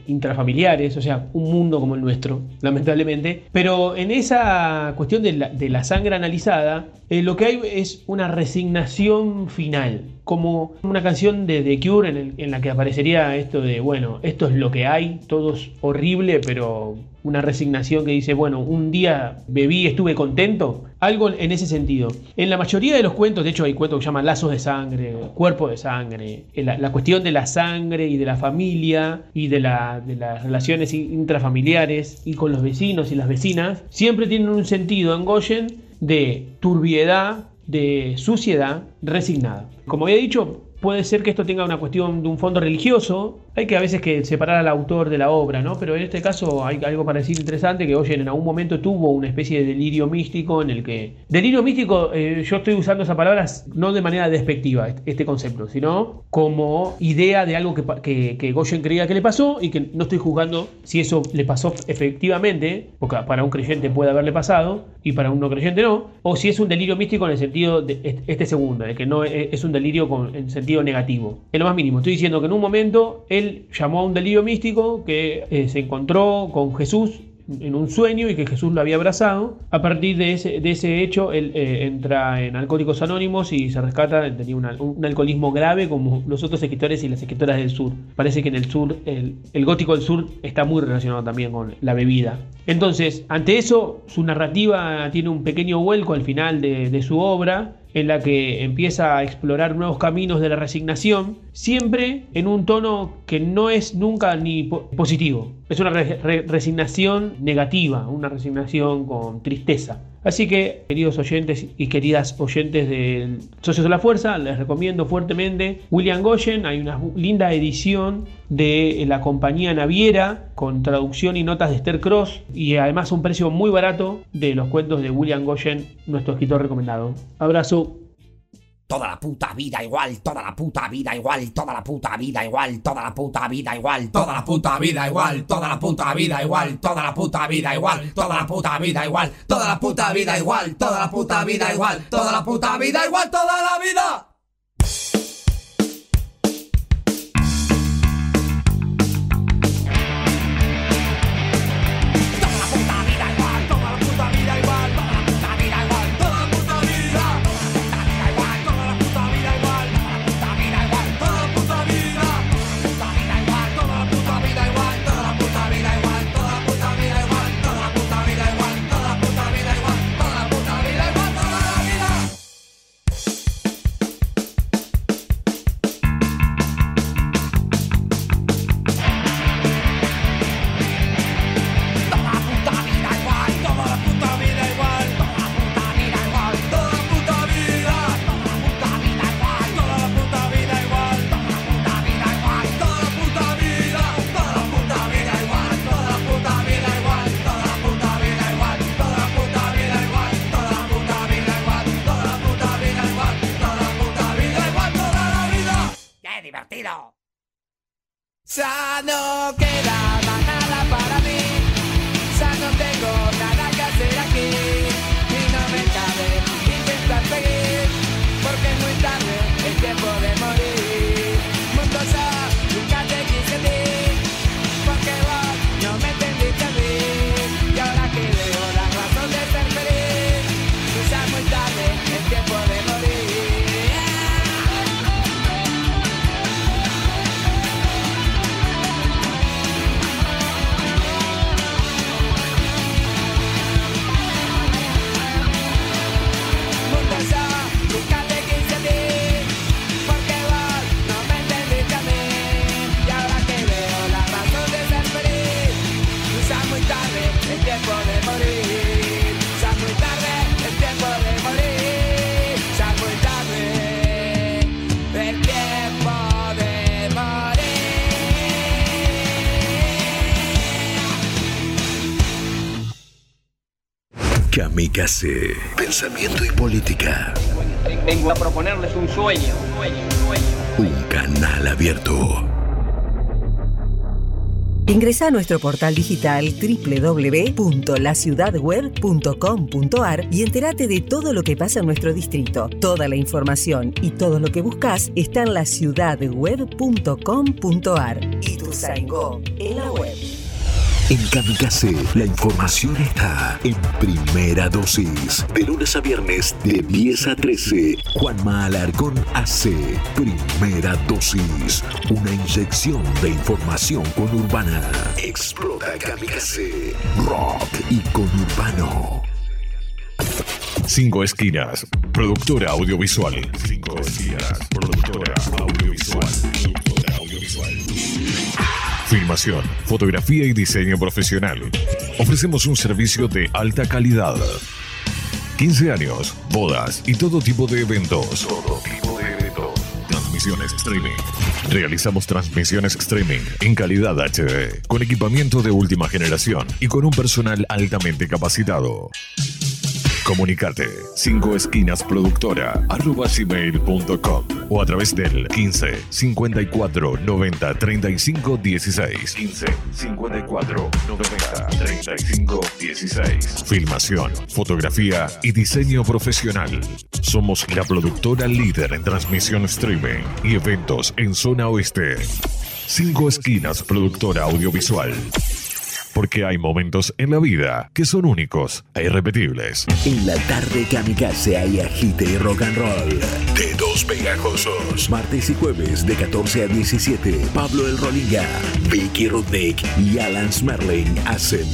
intrafamiliares, o sea, un mundo como el nuestro, lamentablemente. Pero en esa cuestión de la, sangre analizada, eh, lo que hay es una resignación final, como una canción de The Cure en, en, la que aparecería esto de, bueno, esto es lo que hay, todo es horrible, pero una resignación que dice, bueno, un día bebí, estuve contento, algo en ese sentido. En la mayoría de los cuentos, de hecho hay cuentos que llaman lazos de sangre, cuerpo de sangre, la, cuestión de la sangre y de la familia y de las relaciones intrafamiliares y con los vecinos y las vecinas, siempre tienen un sentido en Goyen de turbiedad, de suciedad resignada. Como había dicho, puede ser que esto tenga una cuestión de un fondo religioso. Hay que a veces que separar al autor de la obra, ¿no? Pero en este caso hay algo para decir interesante que Oyen en algún momento tuvo una especie de delirio místico en el que... Delirio místico, eh, yo estoy usando esa palabra no de manera despectiva, este concepto, sino como idea de algo que, que, Goyen creía que le pasó y que no estoy juzgando si eso le pasó efectivamente, porque para un creyente puede haberle pasado y para un no creyente no, o si es un delirio místico en el sentido de este segundo, de que no es un delirio con, en sentido negativo. En lo más mínimo, estoy diciendo que en un momento él llamó a un delirio místico que eh, se encontró con Jesús en un sueño y que Jesús lo había abrazado. A partir de ese, de ese hecho, él eh, entra en Alcohólicos Anónimos y se rescata, tenía un, alcoholismo grave como los otros escritores y las escritoras del sur. Parece que en el sur, el, el, gótico del sur está muy relacionado también con la bebida. Entonces, ante eso, su narrativa tiene un pequeño vuelco al final de su obra en la que empieza a explorar nuevos caminos de la resignación, siempre en un tono que no es nunca ni po positivo. Es una re re resignación negativa, una resignación con tristeza. Así que, queridos oyentes y queridas oyentes de Socios de la Fuerza, les recomiendo fuertemente William Goyen. Hay una linda edición de la compañía Naviera con traducción y notas de Esther Cross y además un precio muy barato de los cuentos de William Goyen, nuestro escritor recomendado. Abrazo. Toda la puta vida igual, toda la puta vida igual, toda la puta vida igual, toda la puta vida igual, toda la puta vida igual, toda la puta vida igual, toda la puta vida igual, toda la puta vida igual, toda la puta vida igual, toda la puta vida igual, toda la puta vida igual, toda la vida. Pensamiento y política. Vengo a proponerles un sueño, un sueño, un sueño. Un canal abierto. Ingresa a nuestro portal digital www.laciudadweb.com.ar y entérate de todo lo que pasa en nuestro distrito. Toda la información y todo lo que buscas está en laciudadweb.com.ar. Y tu en la web. En Kamikaze, la información está en primera dosis. De lunes a viernes, de 10 a 13. Juanma Alarcón hace primera dosis. Una inyección de información conurbana. Explota Kamikaze. Rock y conurbano. Cinco Esquinas, productora audiovisual. Cinco Esquinas, productora audiovisual. Productora audiovisual. Filmación, fotografía y diseño profesional. Ofrecemos un servicio de alta calidad. 15 años, bodas y todo tipo de eventos. Todo tipo de eventos. Transmisiones streaming. Realizamos transmisiones streaming en calidad HD, con equipamiento de última generación y con un personal altamente capacitado. Comunicate 5 esquinas productora arroba gmail.com o a través del 15 54 90 35 16 15 54 90 35 16 Filmación, fotografía y diseño profesional. Somos la productora líder en transmisión streaming y eventos en zona oeste. 5 esquinas productora audiovisual. Porque hay momentos en la vida que son únicos e irrepetibles. En la tarde Kamikaze hay agite y rock and roll. Dedos pegajosos. Martes y jueves de 14 a 17. Pablo El Rolinga, Vicky Rudnick y Alan Smerling hacen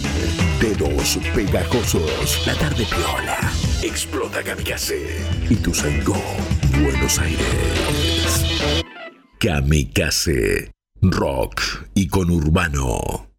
Dedos pegajosos. La tarde piola. Explota Kamikaze. Y tu Sango, Buenos Aires. Kamikaze. Rock y conurbano.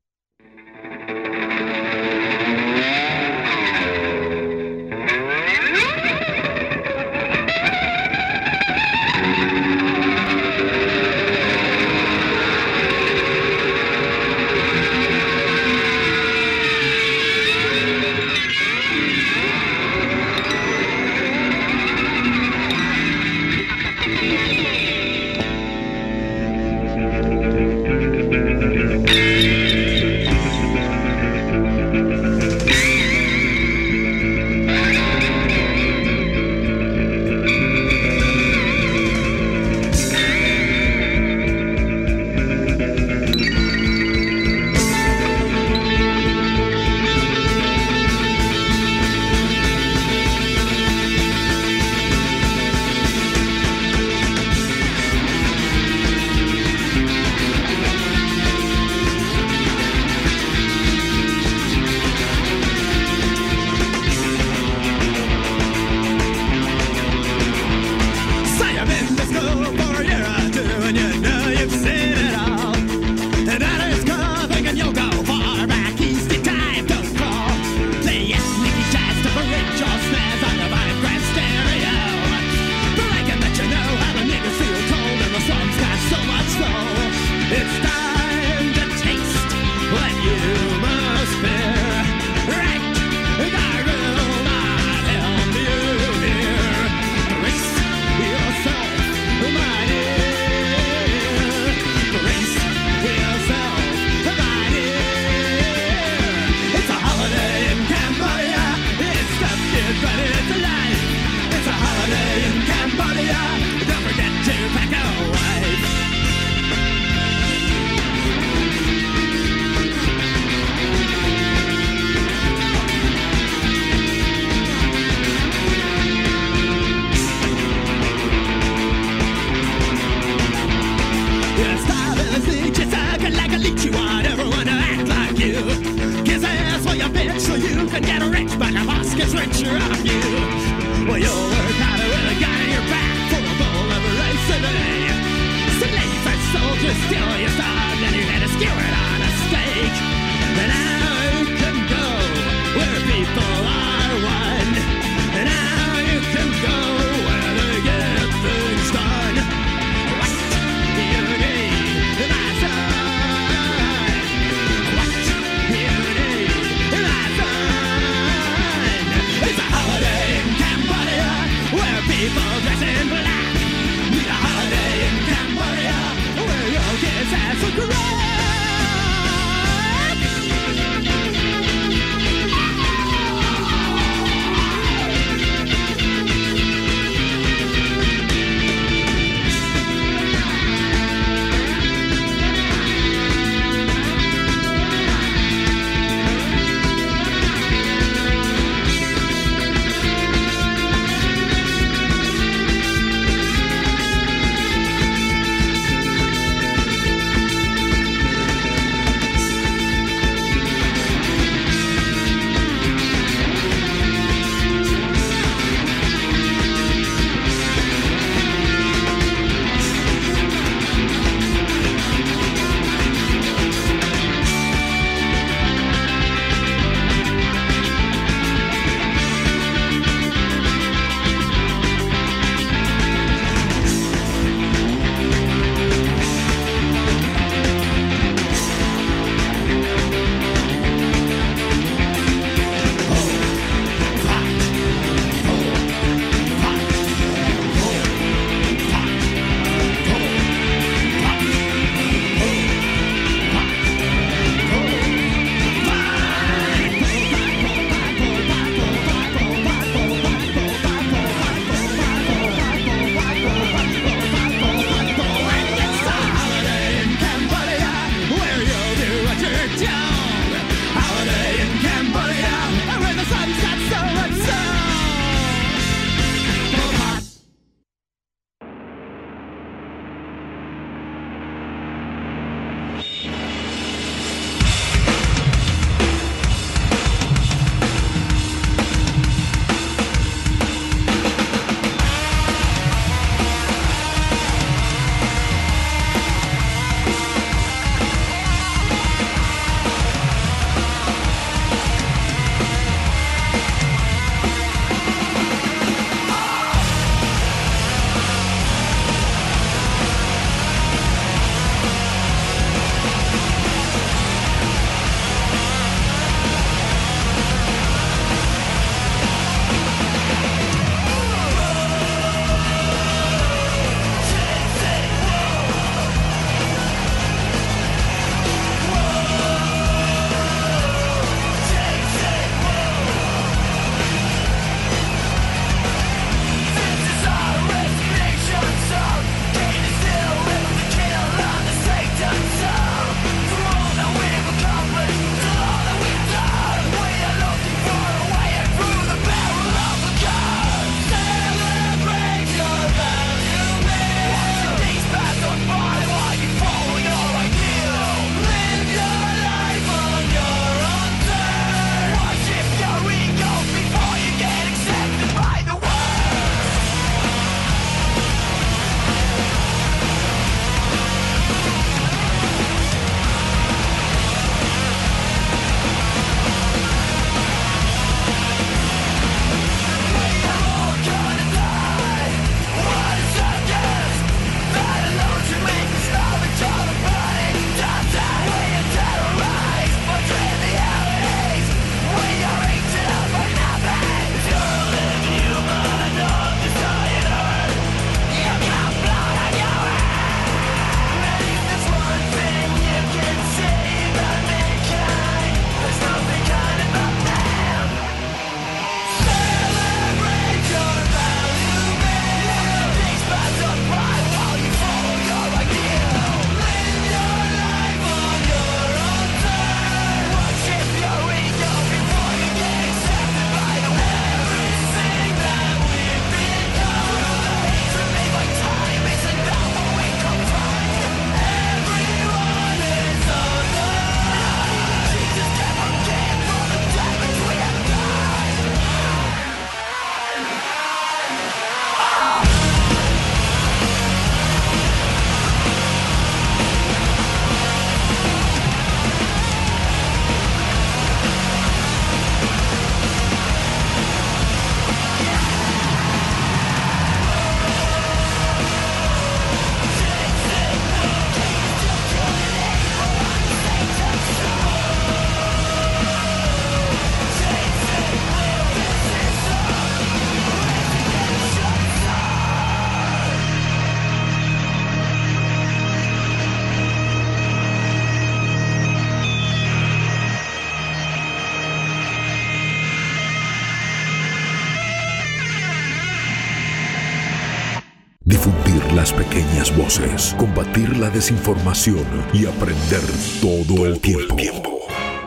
Voces, combatir la desinformación y aprender todo el tiempo.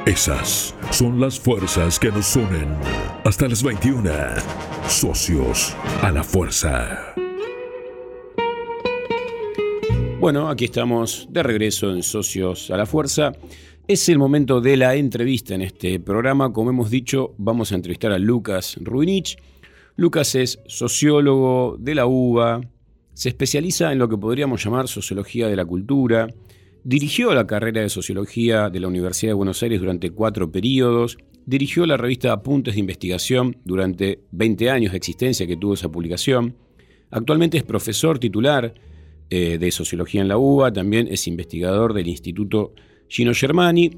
Esas son las fuerzas que nos unen. Hasta las 21. Socios a la fuerza. Bueno, aquí estamos de regreso en Socios a la Fuerza. Es el momento de la entrevista en este programa. Como hemos dicho, vamos a entrevistar a Lucas Ruinich. Lucas es sociólogo de la UBA, se especializa en lo que podríamos llamar sociología de la cultura, dirigió la carrera de sociología de la Universidad de Buenos Aires durante cuatro periodos, dirigió la revista Apuntes de Investigación durante 20 años de existencia que tuvo esa publicación, actualmente es profesor titular eh, de Sociología en la UBA, también es investigador del Instituto Gino Germani.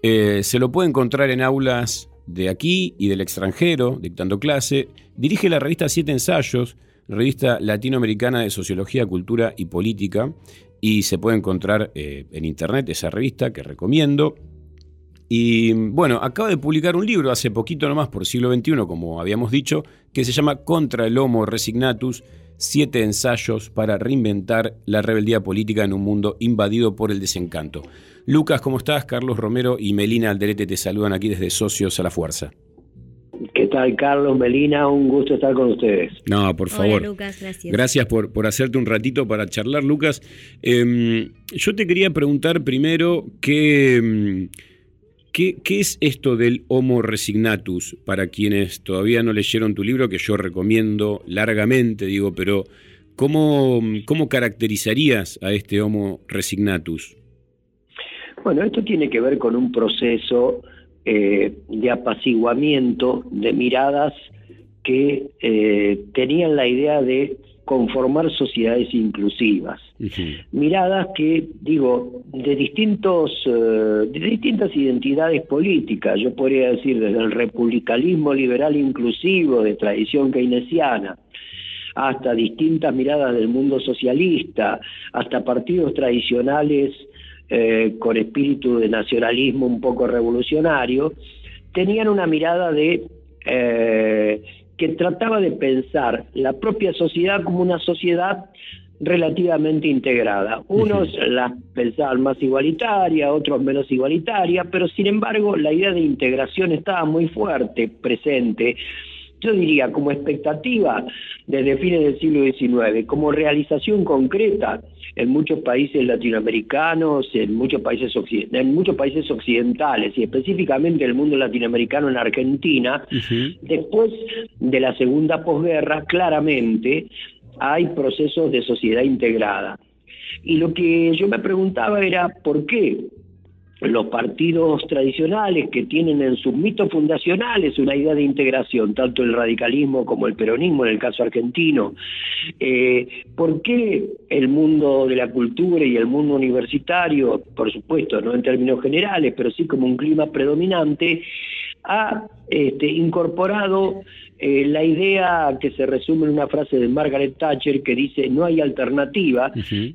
Eh, se lo puede encontrar en aulas de aquí y del extranjero, dictando clase. Dirige la revista Siete Ensayos, revista latinoamericana de Sociología, Cultura y Política, y se puede encontrar eh, en internet esa revista que recomiendo. Y bueno, acaba de publicar un libro hace poquito nomás, por siglo XXI, como habíamos dicho, que se llama Contra el Homo Resignatus, siete ensayos para reinventar la rebeldía política en un mundo invadido por el desencanto. Lucas, ¿cómo estás? Carlos Romero y Melina Alderete te saludan aquí desde Socios a la Fuerza. ¿Qué tal, Carlos, Melina? Un gusto estar con ustedes. No, por favor. Lucas, gracias. Gracias por, por hacerte un ratito para charlar, Lucas. Em, yo te quería preguntar primero qué, em, qué, qué, es esto del Homo Resignatus para quienes todavía no leyeron tu libro, que yo recomiendo largamente, digo, pero ¿cómo, cómo caracterizarías a este Homo Resignatus? Bueno, esto tiene que ver con un proceso eh, de apaciguamiento de miradas que eh, tenían la idea de conformar sociedades inclusivas. Miradas que, digo, de distintos, eh, de distintas identidades políticas, yo podría decir desde el republicanismo liberal inclusivo de tradición keynesiana, hasta distintas miradas del mundo socialista, hasta partidos tradicionales eh, con espíritu de nacionalismo un poco revolucionario, tenían una mirada de eh, que trataba de pensar la propia sociedad como una sociedad relativamente integrada. Unos la pensaban más igualitaria, otros menos igualitaria, pero sin embargo la idea de integración estaba muy fuerte, presente yo diría como expectativa desde fines del siglo XIX, como realización concreta en muchos países latinoamericanos, en muchos países, en muchos países occidentales y específicamente en el mundo latinoamericano en Argentina, después de la segunda posguerra, claramente hay procesos de sociedad integrada. Y lo que yo me preguntaba era, ¿por qué? Los partidos tradicionales que tienen en sus mitos fundacionales una idea de integración, tanto el radicalismo como el peronismo en el caso argentino. Eh, ¿Por qué el mundo de la cultura y el mundo universitario, por supuesto, no en términos generales, pero sí como un clima predominante, ha este, incorporado eh, la idea que se resume en una frase de Margaret Thatcher que dice no hay alternativa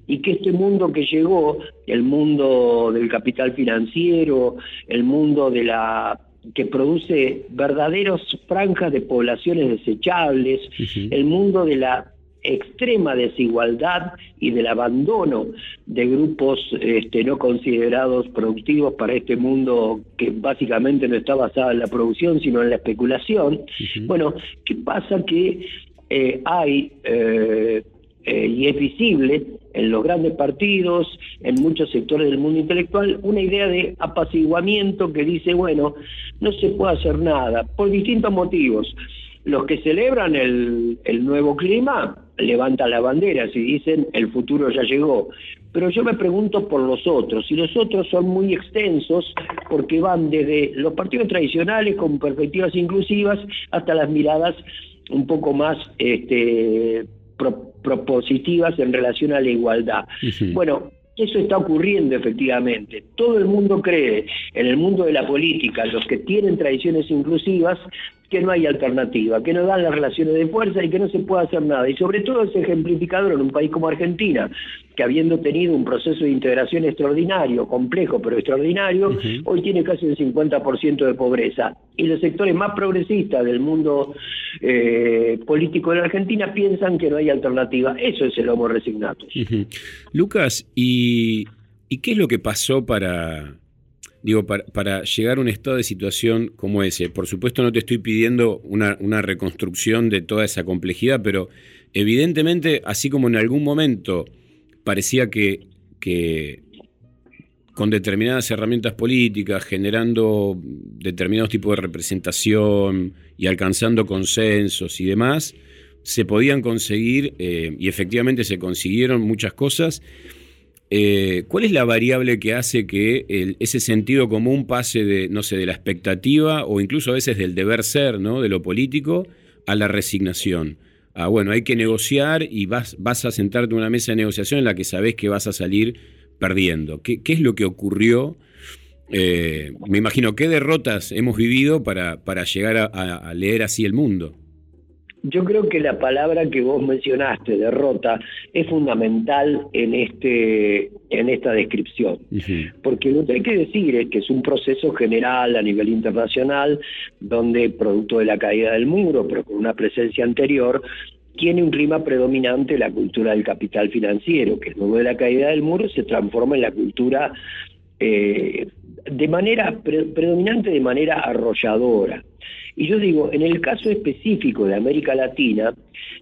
y que este mundo que llegó, el mundo del capital financiero, el mundo de la que produce verdaderos franjas de poblaciones desechables, el mundo de la extrema desigualdad y del abandono de grupos este, no considerados productivos para este mundo que básicamente no está basado en la producción sino en la especulación. Bueno, ¿qué pasa? Que eh, hay, eh, eh, y es visible en los grandes partidos, en muchos sectores del mundo intelectual, una idea de apaciguamiento que dice, bueno, no se puede hacer nada, por distintos motivos. Los que celebran el, el nuevo clima levantan la bandera y dicen el futuro ya llegó. Pero yo me pregunto por los otros, y los otros son muy extensos porque van desde los partidos tradicionales con perspectivas inclusivas hasta las miradas un poco más este, propositivas en relación a la igualdad. Bueno, eso está ocurriendo efectivamente. Todo el mundo cree, en el mundo de la política, los que tienen tradiciones inclusivas, que no hay alternativa, que no dan las relaciones de fuerza y que no se puede hacer nada. Y sobre todo es ejemplificador en un país como Argentina, que habiendo tenido un proceso de integración extraordinario, complejo pero extraordinario, hoy tiene casi el 50% de pobreza. Y los sectores más progresistas del mundo eh, político de la Argentina piensan que no hay alternativa. Eso es el homo resignatus. Lucas, ¿y, ¿y qué es lo que pasó para digo, para, llegar a un estado de situación como ese. Por supuesto no te estoy pidiendo una, reconstrucción de toda esa complejidad, pero evidentemente, así como en algún momento parecía que, con determinadas herramientas políticas, generando determinados tipos de representación y alcanzando consensos y demás, se podían conseguir, eh, y efectivamente se consiguieron muchas cosas, eh, ¿Cuál es la variable que hace que ese sentido común pase de, no sé, de la expectativa o incluso a veces del deber ser, ¿no? De lo político a la resignación. Ah, bueno, hay que negociar y vas, vas a sentarte en una mesa de negociación en la que sabes que vas a salir perdiendo. ¿Qué, es lo que ocurrió? Eh, me imagino, ¿qué derrotas hemos vivido para, para llegar a leer así el mundo? Yo creo que la palabra que vos mencionaste, derrota, es fundamental en, este, en esta descripción. Porque lo que hay que decir es que es un proceso general a nivel internacional, donde producto de la caída del muro, pero con una presencia anterior, tiene un clima predominante la cultura del capital financiero, que luego de la caída del muro se transforma en la cultura eh, de manera predominante de manera arrolladora. Y yo digo, en el caso específico de América Latina,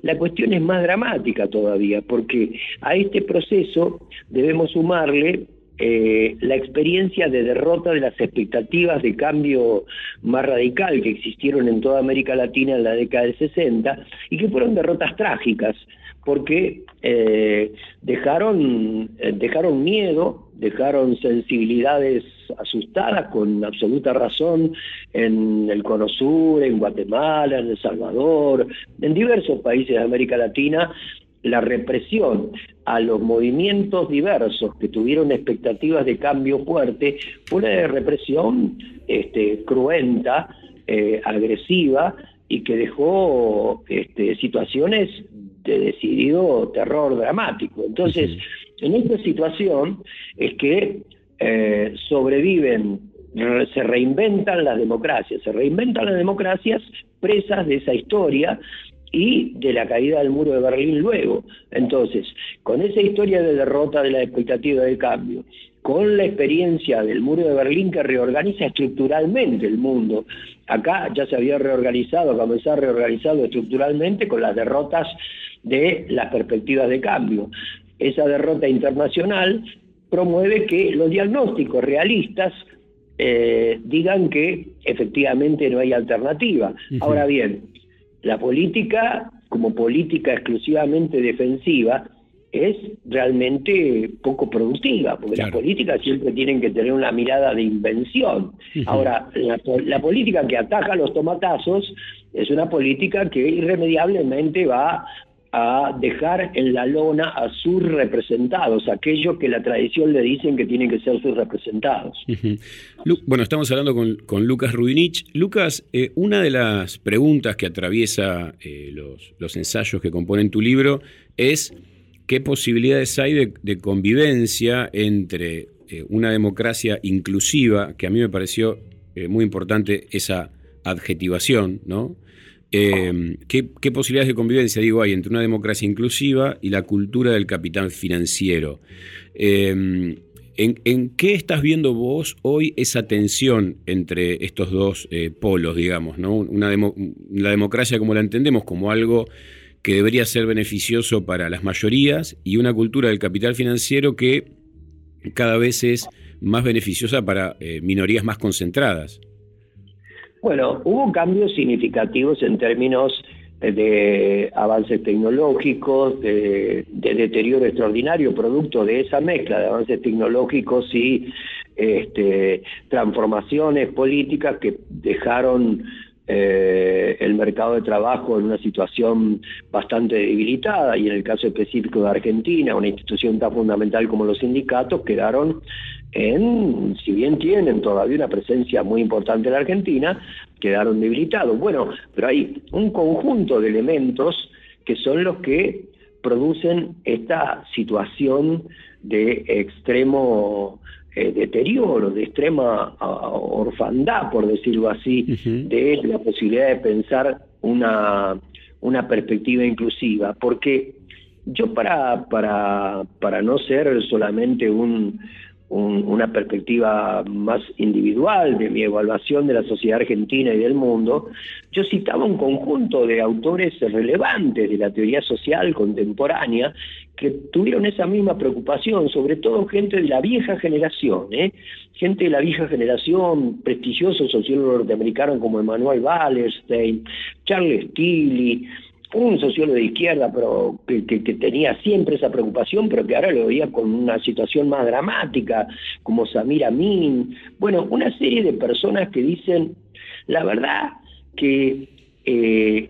la cuestión es más dramática todavía, porque a este proceso debemos sumarle eh, la experiencia de derrota de las expectativas de cambio más radical que existieron en toda América Latina en la década del 60 y que fueron derrotas trágicas porque eh, dejaron, eh, dejaron miedo, dejaron sensibilidades asustadas con absoluta razón en el Cono Sur, en Guatemala, en El Salvador, en diversos países de América Latina, la represión a los movimientos diversos que tuvieron expectativas de cambio fuerte fue una represión este, cruenta, eh, agresiva y que dejó este, situaciones de decidido terror dramático. Entonces, en esta situación es que eh, sobreviven, se reinventan las democracias, se reinventan las democracias presas de esa historia y de la caída del muro de Berlín luego. Entonces, con esa historia de derrota de la expectativa de cambio, con la experiencia del muro de Berlín que reorganiza estructuralmente el mundo. Acá ya se había reorganizado, comenzó a reorganizado estructuralmente con las derrotas de las perspectivas de cambio. Esa derrota internacional promueve que los diagnósticos realistas eh, digan que efectivamente no hay alternativa. Ahora bien, la política, como política exclusivamente defensiva, es realmente poco productiva, porque las políticas siempre tienen que tener una mirada de invención. Ahora, la, política que ataca los tomatazos es una política que irremediablemente va a dejar en la lona a sus representados, aquellos que la tradición le dicen que tienen que ser sus representados. Bueno, estamos hablando con, Lucas Rubinich. Lucas, eh, una de las preguntas que atraviesa eh, los, ensayos que componen tu libro es qué posibilidades hay de, convivencia entre eh, una democracia inclusiva, que a mí me pareció muy importante esa adjetivación, ¿no? Em, ¿qué, posibilidades de convivencia, digo, hay entre una democracia inclusiva y la cultura del capital financiero? Em, ¿en, qué estás viendo vos hoy esa tensión entre estos dos eh, polos, digamos? ¿no? Una la democracia como la entendemos como algo que debería ser beneficioso para las mayorías y una cultura del capital financiero que cada vez es más beneficiosa para eh, minorías más concentradas. Bueno, hubo cambios significativos en términos de avances tecnológicos, de, deterioro extraordinario, producto de esa mezcla de avances tecnológicos y este, transformaciones políticas que dejaron eh, el mercado de trabajo en una situación bastante debilitada. Y en el caso específico de Argentina, una institución tan fundamental como los sindicatos quedaron en, si bien tienen todavía una presencia muy importante en la Argentina, quedaron debilitados. Bueno, pero hay un conjunto de elementos que son los que producen esta situación de extremo eh, deterioro, de extrema orfandad, por decirlo así, de la posibilidad de pensar una, una perspectiva inclusiva. Porque yo para, para, para no ser solamente un, una perspectiva más individual de mi evaluación de la sociedad argentina y del mundo, yo citaba un conjunto de autores relevantes de la teoría social contemporánea que tuvieron esa misma preocupación, sobre todo gente de la vieja generación, ¿eh? gente de la vieja generación, prestigiosos sociólogos norteamericanos como Emmanuel Wallerstein, Charles Tilly, un sociólogo de izquierda, pero que, tenía siempre esa preocupación, pero que ahora lo veía con una situación más dramática, como Samir Amin. Bueno, una serie de personas que dicen, la verdad que eh,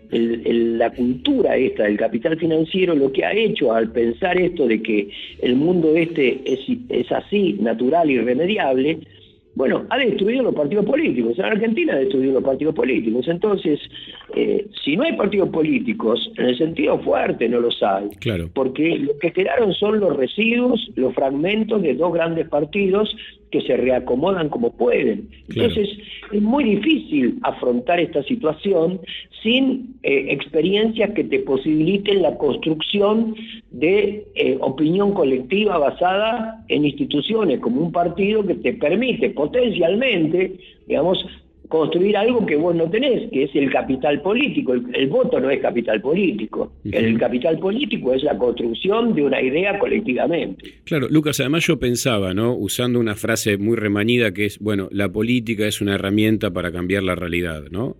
la cultura esta del capital financiero lo que ha hecho al pensar esto de que el mundo este es, así, natural, irremediable, bueno, ha destruido los partidos políticos. En Argentina ha destruido los partidos políticos. Entonces, eh, si no hay partidos políticos, en el sentido fuerte no los hay. Claro. Porque lo que quedaron son los residuos, los fragmentos de dos grandes partidos que se reacomodan como pueden. Entonces, es muy difícil afrontar esta situación sin eh, experiencias que te posibiliten la construcción de eh, opinión colectiva basada en instituciones, como un partido que te permite potencialmente, digamos, construir algo que vos no tenés, que es el capital político. El, voto no es capital político. El capital político es la construcción de una idea colectivamente. Claro, Lucas, además yo pensaba, ¿no? Usando una frase muy remanida que es, bueno, la política es una herramienta para cambiar la realidad, ¿no?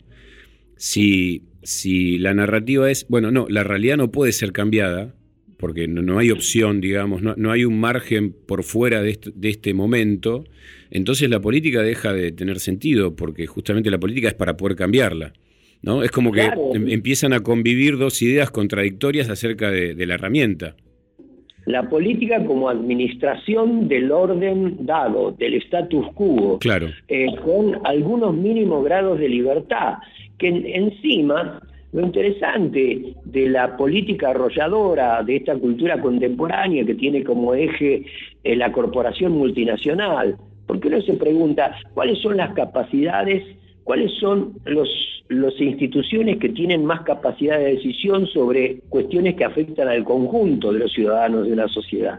Si, si la narrativa es, bueno, no, la realidad no puede ser cambiada, porque no, hay opción, digamos, no, hay un margen por fuera de este, momento, entonces la política deja de tener sentido, porque justamente la política es para poder cambiarla. ¿no? Es como que em, empiezan a convivir dos ideas contradictorias acerca de, la herramienta. La política como administración del orden dado, del status quo, claro. Eh, con algunos mínimos grados de libertad, que encima lo interesante de la política arrolladora de esta cultura contemporánea que tiene como eje eh, la corporación multinacional, porque uno se pregunta cuáles son las capacidades, cuáles son los, las instituciones que tienen más capacidad de decisión sobre cuestiones que afectan al conjunto de los ciudadanos de una sociedad.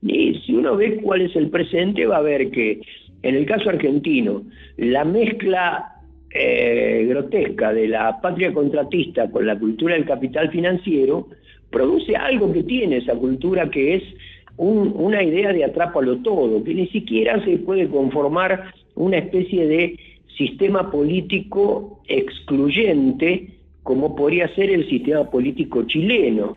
Y si uno ve cuál es el presente, va a ver que en el caso argentino, la mezcla eh, grotesca de la patria contratista con la cultura del capital financiero produce algo que tiene esa cultura que es una idea de atrápalo todo, que ni siquiera se puede conformar una especie de sistema político excluyente como podría ser el sistema político chileno.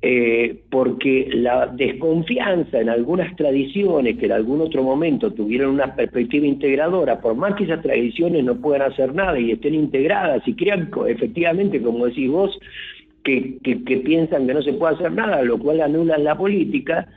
Eh, porque la desconfianza en algunas tradiciones que en algún otro momento tuvieron una perspectiva integradora, por más que esas tradiciones no puedan hacer nada y estén integradas y crean efectivamente, como decís vos, que, piensan que no se puede hacer nada, lo cual anulan la política,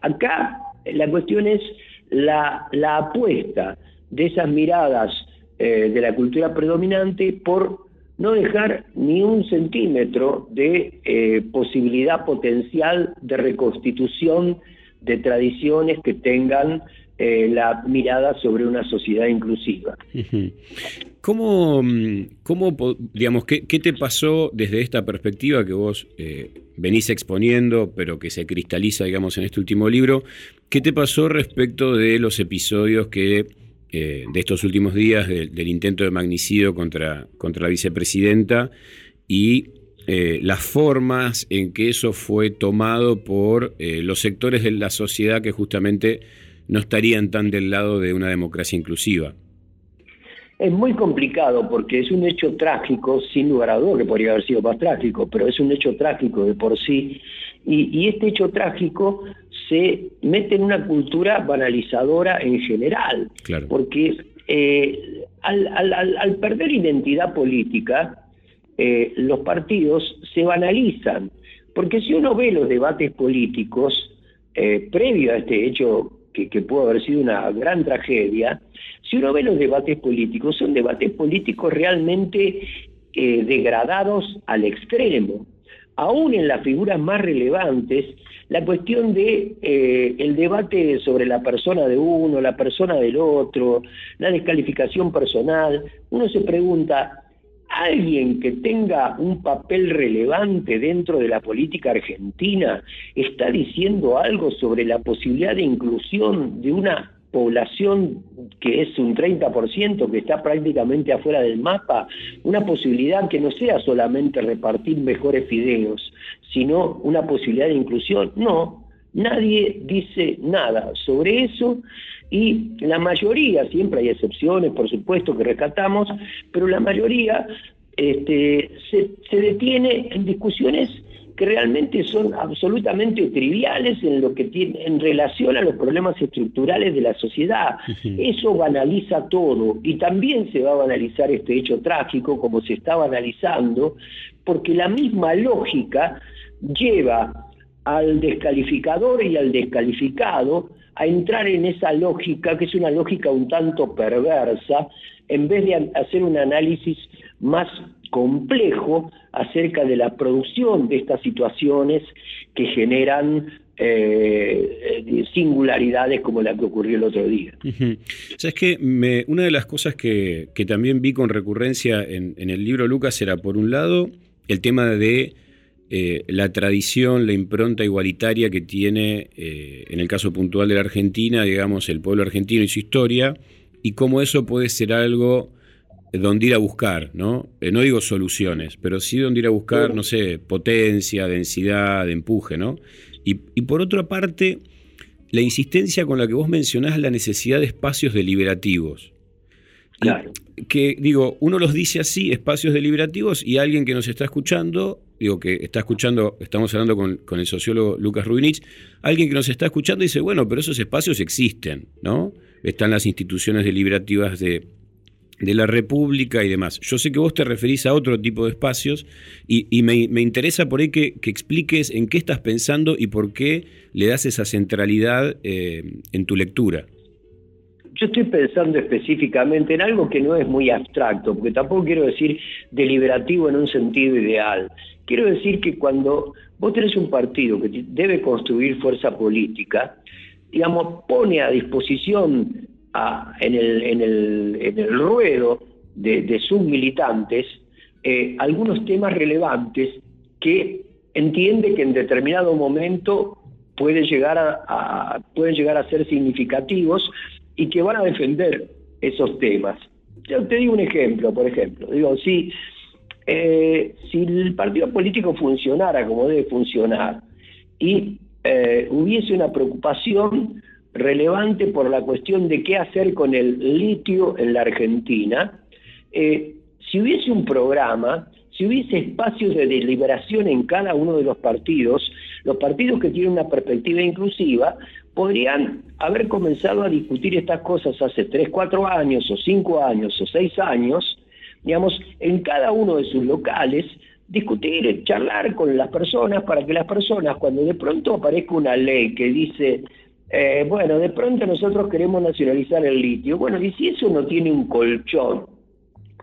acá la cuestión es la, apuesta de esas miradas eh, de la cultura predominante por no dejar ni un centímetro de eh, posibilidad potencial de reconstitución de tradiciones que tengan eh, la mirada sobre una sociedad inclusiva. ¿Cómo, cómo digamos, qué, te pasó desde esta perspectiva que vos eh, venís exponiendo, pero que se cristaliza, digamos, en este último libro? ¿Qué te pasó respecto de los episodios que eh, de estos últimos días del intento de magnicidio contra, contra la vicepresidenta y eh, las formas en que eso fue tomado por eh, los sectores de la sociedad que justamente no estarían tan del lado de una democracia inclusiva. Es muy complicado porque es un hecho trágico, sin lugar a dudas que podría haber sido más trágico, pero es un hecho trágico de por sí. Y, y este hecho trágico se mete en una cultura banalizadora en general, porque eh, al, al- al- al perder identidad política, eh, los partidos se banalizan. Porque si uno ve los debates políticos, eh, previo a este hecho que, que pudo haber sido una gran tragedia, si uno ve los debates políticos, son debates políticos realmente degradados al extremo. Aún en las figuras más relevantes, la cuestión de eh, el debate sobre la persona de uno, la persona del otro, la descalificación personal, uno se pregunta, alguien que tenga un papel relevante dentro de la política argentina está diciendo algo sobre la posibilidad de inclusión de una población que es un 30%, que está prácticamente afuera del mapa, una posibilidad que no sea solamente repartir mejores fideos, sino una posibilidad de inclusión. No, nadie dice nada sobre eso y la mayoría, siempre hay excepciones, por supuesto, que rescatamos, pero la mayoría este, se, se detiene en discusiones que realmente son absolutamente triviales en lo que tiene en relación a los problemas estructurales de la sociedad. Eso banaliza todo y también se va a banalizar este hecho trágico como se está banalizando, porque la misma lógica lleva al descalificador y al descalificado a entrar en esa lógica, que es una lógica un tanto perversa, en vez de hacer un análisis más complejo acerca de la producción de estas situaciones que generan eh, eh, singularidades como la que ocurrió el otro día. Ujú. Sabes que me- una de las cosas que, que también vi con recurrencia en, en el libro Lucas era, por un lado, el tema de eh, la tradición, la impronta igualitaria que tiene, eh, en el caso puntual de la Argentina, digamos, el pueblo argentino y su historia, y cómo eso puede ser algo donde ir a buscar, ¿no? Eh, no digo soluciones, pero sí donde ir a buscar, no sé, potencia, densidad, empuje, ¿no? Y, y por otra parte, la insistencia con la que vos mencionás la necesidad de espacios deliberativos. Claro. Que, digo, uno los dice así, espacios deliberativos, y alguien que nos está escuchando, digo, que está escuchando, estamos hablando con, con el sociólogo Lucas Rubinich, alguien que nos está escuchando dice, bueno, pero esos espacios existen, ¿no? Están las instituciones deliberativas de, de la República y demás. Yo sé que vos te referís a otro tipo de espacios y, me, me interesa por ahí que, que expliques en qué estás pensando y por qué le das esa centralidad eh, en tu lectura. Yo estoy pensando específicamente en algo que no es muy abstracto, porque tampoco quiero decir deliberativo en un sentido ideal. Quiero decir que cuando vos tenés un partido que debe construir fuerza política, digamos, pone a disposición en, el, en el- en el ruedo de, sus militantes eh, algunos temas relevantes que entiende que en determinado momento puede llegar a- pueden llegar a ser significativos y que van a defender esos temas. Yo te digo un ejemplo, por ejemplo, digo, si, eh, si el partido político funcionara como debe funcionar y eh, hubiese una preocupación relevante por la cuestión de qué hacer con el litio en la Argentina, eh, si hubiese un programa, si hubiese espacios de deliberación en cada uno de los partidos, los partidos que tienen una perspectiva inclusiva podrían haber comenzado a discutir estas cosas hace 3, 4 años, o 5 años, o 6 años, digamos, en cada uno de sus locales, discutir, charlar con las personas para que las personas, cuando de pronto aparezca una ley que dice, eh, bueno, de pronto nosotros queremos nacionalizar el litio, bueno, y si eso no tiene un colchón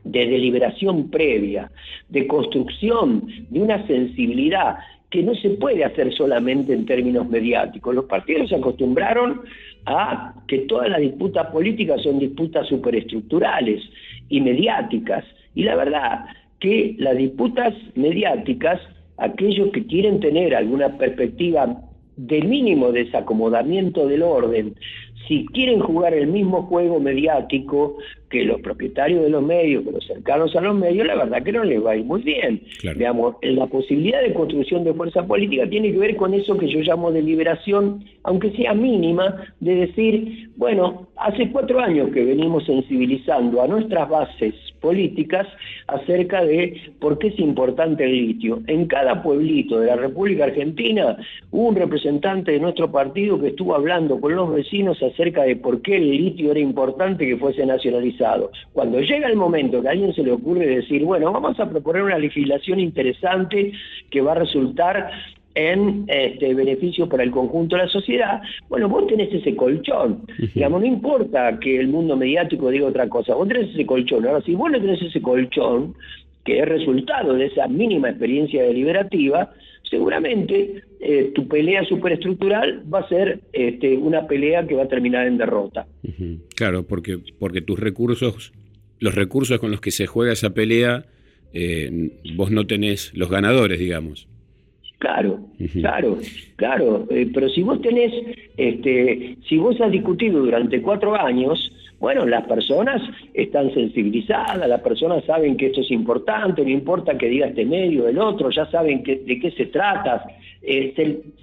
de deliberación previa, de construcción, de una sensibilidad que no se puede hacer solamente en términos mediáticos. Los partidos se acostumbraron a que todas las disputas políticas son disputas superestructurales y mediáticas. Y la verdad que las disputas mediáticas, aquellos que quieren tener alguna perspectiva de mínimo desacomodamiento del orden, si quieren jugar el mismo juego mediático que los propietarios de los medios, que los cercanos a los medios, la verdad que no les va a ir muy bien. Digamos, la posibilidad de construcción de fuerza política tiene que ver con eso que yo llamo de liberación, aunque sea mínima, de decir, bueno, hace cuatro años que venimos sensibilizando a nuestras bases políticas acerca de por qué es importante el litio. En cada pueblito de la República Argentina hubo un representante de nuestro partido que estuvo hablando con los vecinos acerca de por qué el litio era importante que fuese nacionalizado. Cuando llega el momento que a alguien se le ocurre decir, bueno, vamos a proponer una legislación interesante que va a resultar en este, beneficio para el conjunto de la sociedad, bueno, vos tenés ese colchón. Digamos, no importa que el mundo mediático diga otra cosa, vos tenés ese colchón. Ahora, si vos no tenés ese colchón, que es resultado de esa mínima experiencia deliberativa, seguramente eh, tu pelea superestructural va a ser este, una pelea que va a terminar en derrota. Claro, porque, porque tus recursos, los recursos con los que se juega esa pelea, eh, vos no tenés los ganadores, digamos. Claro, claro, claro. Eh, pero si vos tenés, este, si vos has discutido durante cuatro años, bueno, las personas están sensibilizadas, las personas saben que esto es importante, no importa que diga este medio, el otro, ya saben que, de qué se trata. Eh,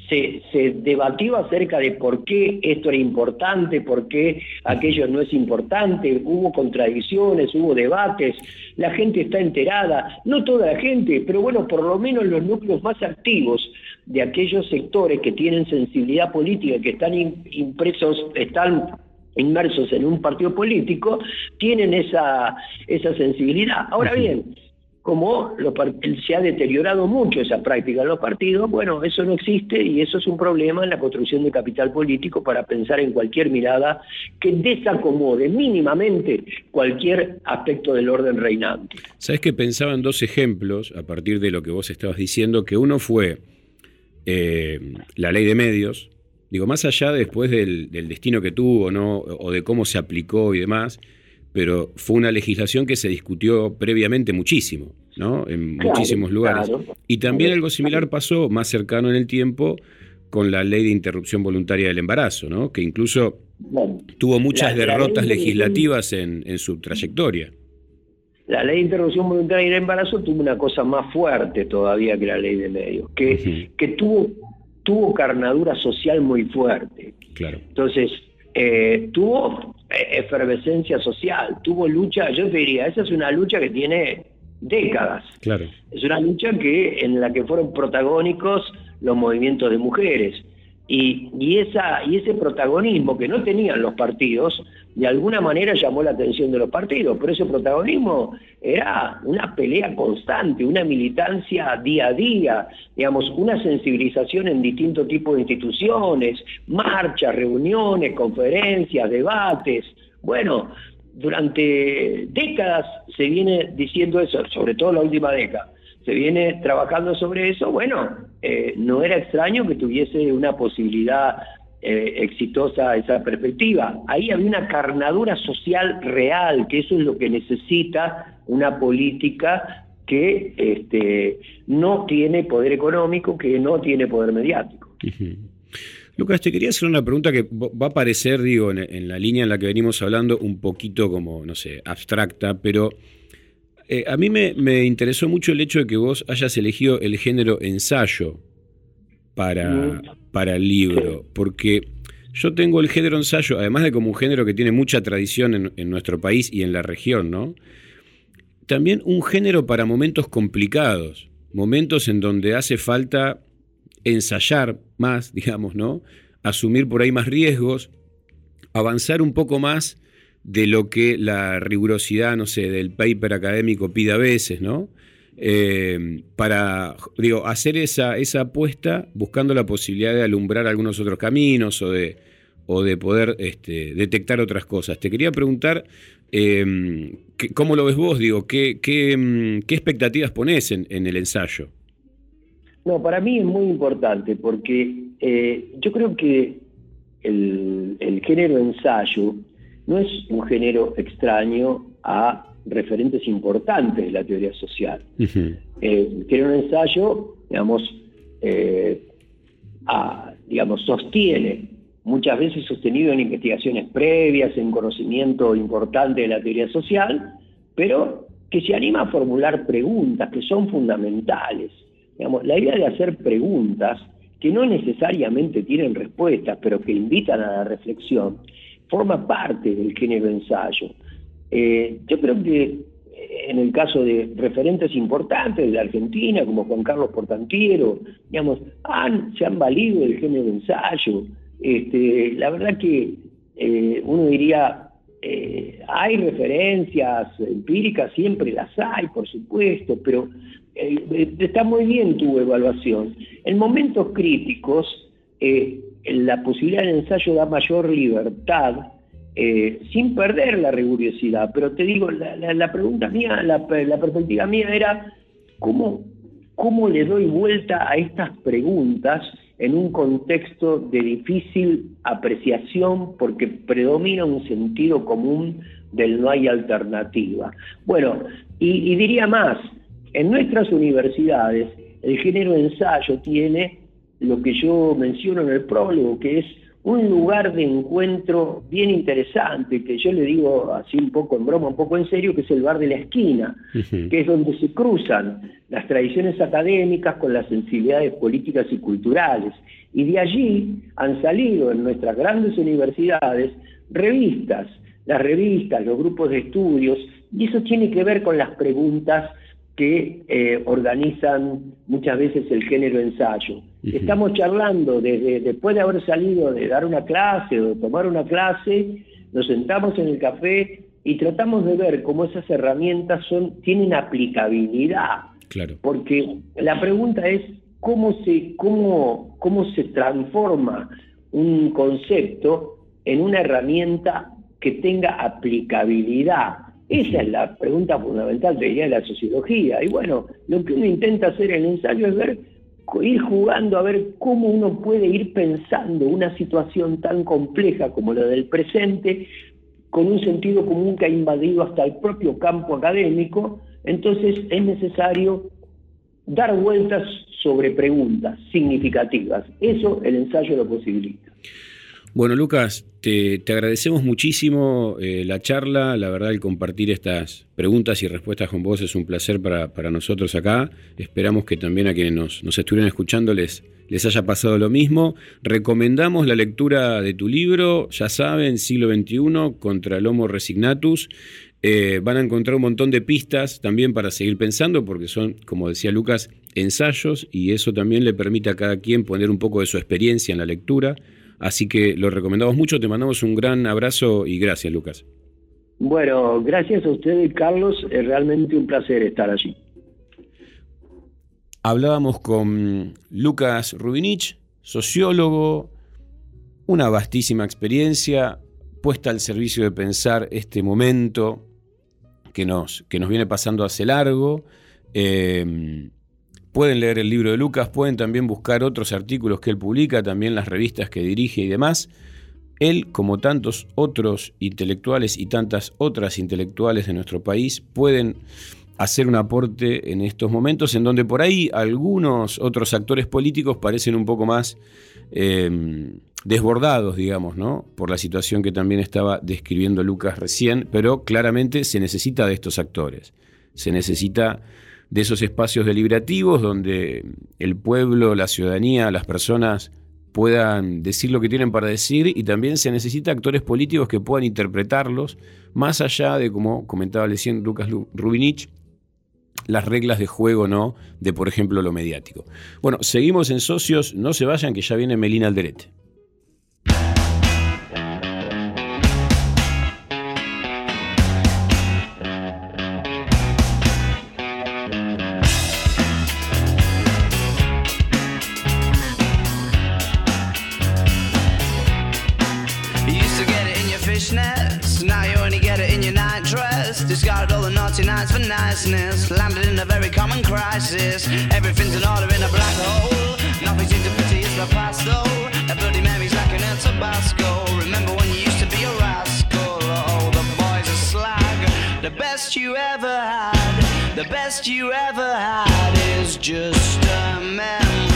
se, se, debatió acerca de por qué esto era importante, por qué aquello no es importante, hubo contradicciones, hubo debates, la gente está enterada, no toda la gente, pero bueno, por lo menos los núcleos más activos de aquellos sectores que tienen sensibilidad política, que están impresos, están inmersos en un partido político, tienen esa, esa sensibilidad. Ahora bien, como se ha deteriorado mucho esa práctica en los partidos, bueno, eso no existe y eso es un problema en la construcción de capital político para pensar en cualquier mirada que desacomode mínimamente cualquier aspecto del orden reinante. Sabes que pensaba en dos ejemplos a partir de lo que vos estabas diciendo, que uno fue eh, la ley de medios, digo, más allá después del, del destino que tuvo, ¿no? o de cómo se aplicó y demás, pero fue una legislación que se discutió previamente muchísimo, ¿no? En muchísimos lugares. Y también algo similar pasó más cercano en el tiempo con la ley de interrupción voluntaria del embarazo, ¿no? Que incluso tuvo muchas derrotas legislativas en, su trayectoria. La ley de interrupción voluntaria del embarazo tuvo una cosa más fuerte todavía que la ley de medios, que, que tuvo, tuvo carnadura social muy fuerte. Claro. Entonces, eh, tuvo eh, efervescencia social, tuvo lucha, yo te diría, esa es una lucha que tiene décadas. Claro. Es una lucha que en la que fueron protagónicos los movimientos de mujeres. Y, y, esa, y ese protagonismo que no tenían los partidos, de alguna manera llamó la atención de los partidos, pero ese protagonismo era una pelea constante, una militancia día a día, digamos, una sensibilización en distintos tipos de instituciones, marchas, reuniones, conferencias, debates. Bueno, durante décadas se viene diciendo eso, sobre todo la última década se viene trabajando sobre eso, bueno, eh, no era extraño que tuviese una posibilidad eh, exitosa esa perspectiva. Ahí había una carnadura social real, que eso es lo que necesita una política que este, no tiene poder económico, que no tiene poder mediático. Lucas, te quería hacer una pregunta que va a parecer, digo, en, la línea en la que venimos hablando, un poquito como, no sé, abstracta, pero eh, a mí me, interesó mucho el hecho de que vos hayas elegido el género ensayo para, para el libro, porque yo tengo el género ensayo, además de como un género que tiene mucha tradición en, nuestro país y en la región, ¿no? También un género para momentos complicados, momentos en donde hace falta ensayar más, digamos, ¿no? Asumir por ahí más riesgos, avanzar un poco más de lo que la rigurosidad, no sé, del paper académico pide a veces, ¿no? Eh, para, digo, hacer esa, esa apuesta buscando la posibilidad de alumbrar algunos otros caminos o de, o de poder este, detectar otras cosas. Te quería preguntar, em, ¿cómo lo ves vos? Digo, ¿qué, qué, em, expectativas pones en, el ensayo? No, para mí es muy importante porque eh, yo creo que el, el género ensayo no es un género extraño a referentes importantes de la teoría social. Eh, tiene un ensayo, digamos, eh, digamos, sostiene, muchas veces sostenido en investigaciones previas, en conocimiento importante de la teoría social, pero que se anima a formular preguntas que son fundamentales. Digamos, la idea de hacer preguntas que no necesariamente tienen respuestas, pero que invitan a la reflexión, forma parte del género ensayo. Eh, yo creo que eh, en el caso de referentes importantes de la Argentina, como Juan Carlos Portantiero, digamos, han, se han valido del género ensayo. Este, la verdad que eh, uno diría, hay referencias empíricas, siempre las hay, por supuesto, pero está muy bien tu evaluación. En momentos críticos, la posibilidad del ensayo da mayor libertad, eh, sin perder la rigurosidad. Pero te digo, la, pregunta mía, la, perspectiva mía era, ¿cómo, ¿cómo le doy vuelta a estas preguntas en un contexto de difícil apreciación porque predomina un sentido común del no hay alternativa? Bueno, y diría más, en nuestras universidades el género ensayo tiene lo que yo menciono en el prólogo, que es un lugar de encuentro bien interesante, que yo le digo así un poco en broma, un poco en serio, que es el bar de la esquina, que es donde se cruzan las tradiciones académicas con las sensibilidades políticas y culturales. Y de allí han salido en nuestras grandes universidades revistas, las revistas, los grupos de estudios, y eso tiene que ver con las preguntas que eh, organizan muchas veces el género ensayo. Estamos charlando desde después de haber salido de dar una clase o de tomar una clase, nos sentamos en el café y tratamos de ver cómo esas herramientas son tienen aplicabilidad. Claro. Porque la pregunta es cómo se, cómo, cómo se transforma un concepto en una herramienta que tenga aplicabilidad. Esa es la pregunta fundamental de de la sociología. Y bueno, lo que uno intenta hacer en el ensayo es ver, ir jugando a ver cómo uno puede ir pensando una situación tan compleja como la del presente, con un sentido común que ha invadido hasta el propio campo académico. Entonces es necesario dar vueltas sobre preguntas significativas. Eso el ensayo lo posibilita. Bueno, Lucas, te, te agradecemos muchísimo eh, la charla. La verdad, el compartir estas preguntas y respuestas con vos es un placer para, para nosotros acá. Esperamos que también a quienes nos, estuvieran escuchando les, les haya pasado lo mismo. Recomendamos la lectura de tu libro, ya saben, siglo XXI, contra el Homo Resignatus. Eh, van a encontrar un montón de pistas también para seguir pensando, porque son, como decía Lucas, ensayos y eso también le permite a cada quien poner un poco de su experiencia en la lectura. Así que lo recomendamos mucho, te mandamos un gran abrazo y gracias, Lucas. Bueno, gracias a ustedes, Carlos. Es realmente un placer estar allí. Hablábamos con Lucas Rubinich, sociólogo, una vastísima experiencia puesta al servicio de pensar este momento que nos, que nos viene pasando hace largo. Eh, pueden leer el libro de Lucas, pueden también buscar otros artículos que él publica, también las revistas que dirige y demás. Él, como tantos otros intelectuales y tantas otras intelectuales de nuestro país, pueden hacer un aporte en estos momentos en donde por ahí algunos otros actores políticos parecen un poco más eh, desbordados, digamos, ¿no? Por la situación que también estaba describiendo Lucas recién, pero claramente se necesita de estos actores. Se necesita de esos espacios deliberativos donde el pueblo, la ciudadanía, las personas puedan decir lo que tienen para decir y también se necesita actores políticos que puedan interpretarlos más allá de, como comentaba recién Lucas Rubinich, las reglas de juego, ¿no? De, por ejemplo, lo mediático. Bueno, seguimos en socios, no se vayan, que ya viene Melina Alderete. Niceness, landed in a very common crisis. Everything's in order in a black hole. Nothing seems to pity is the past though. A Bloody Mary's like an El Tabasco. Remember when you used to be a rascal? Oh, the boys are slag. The best you ever had, the best you ever had is just a memory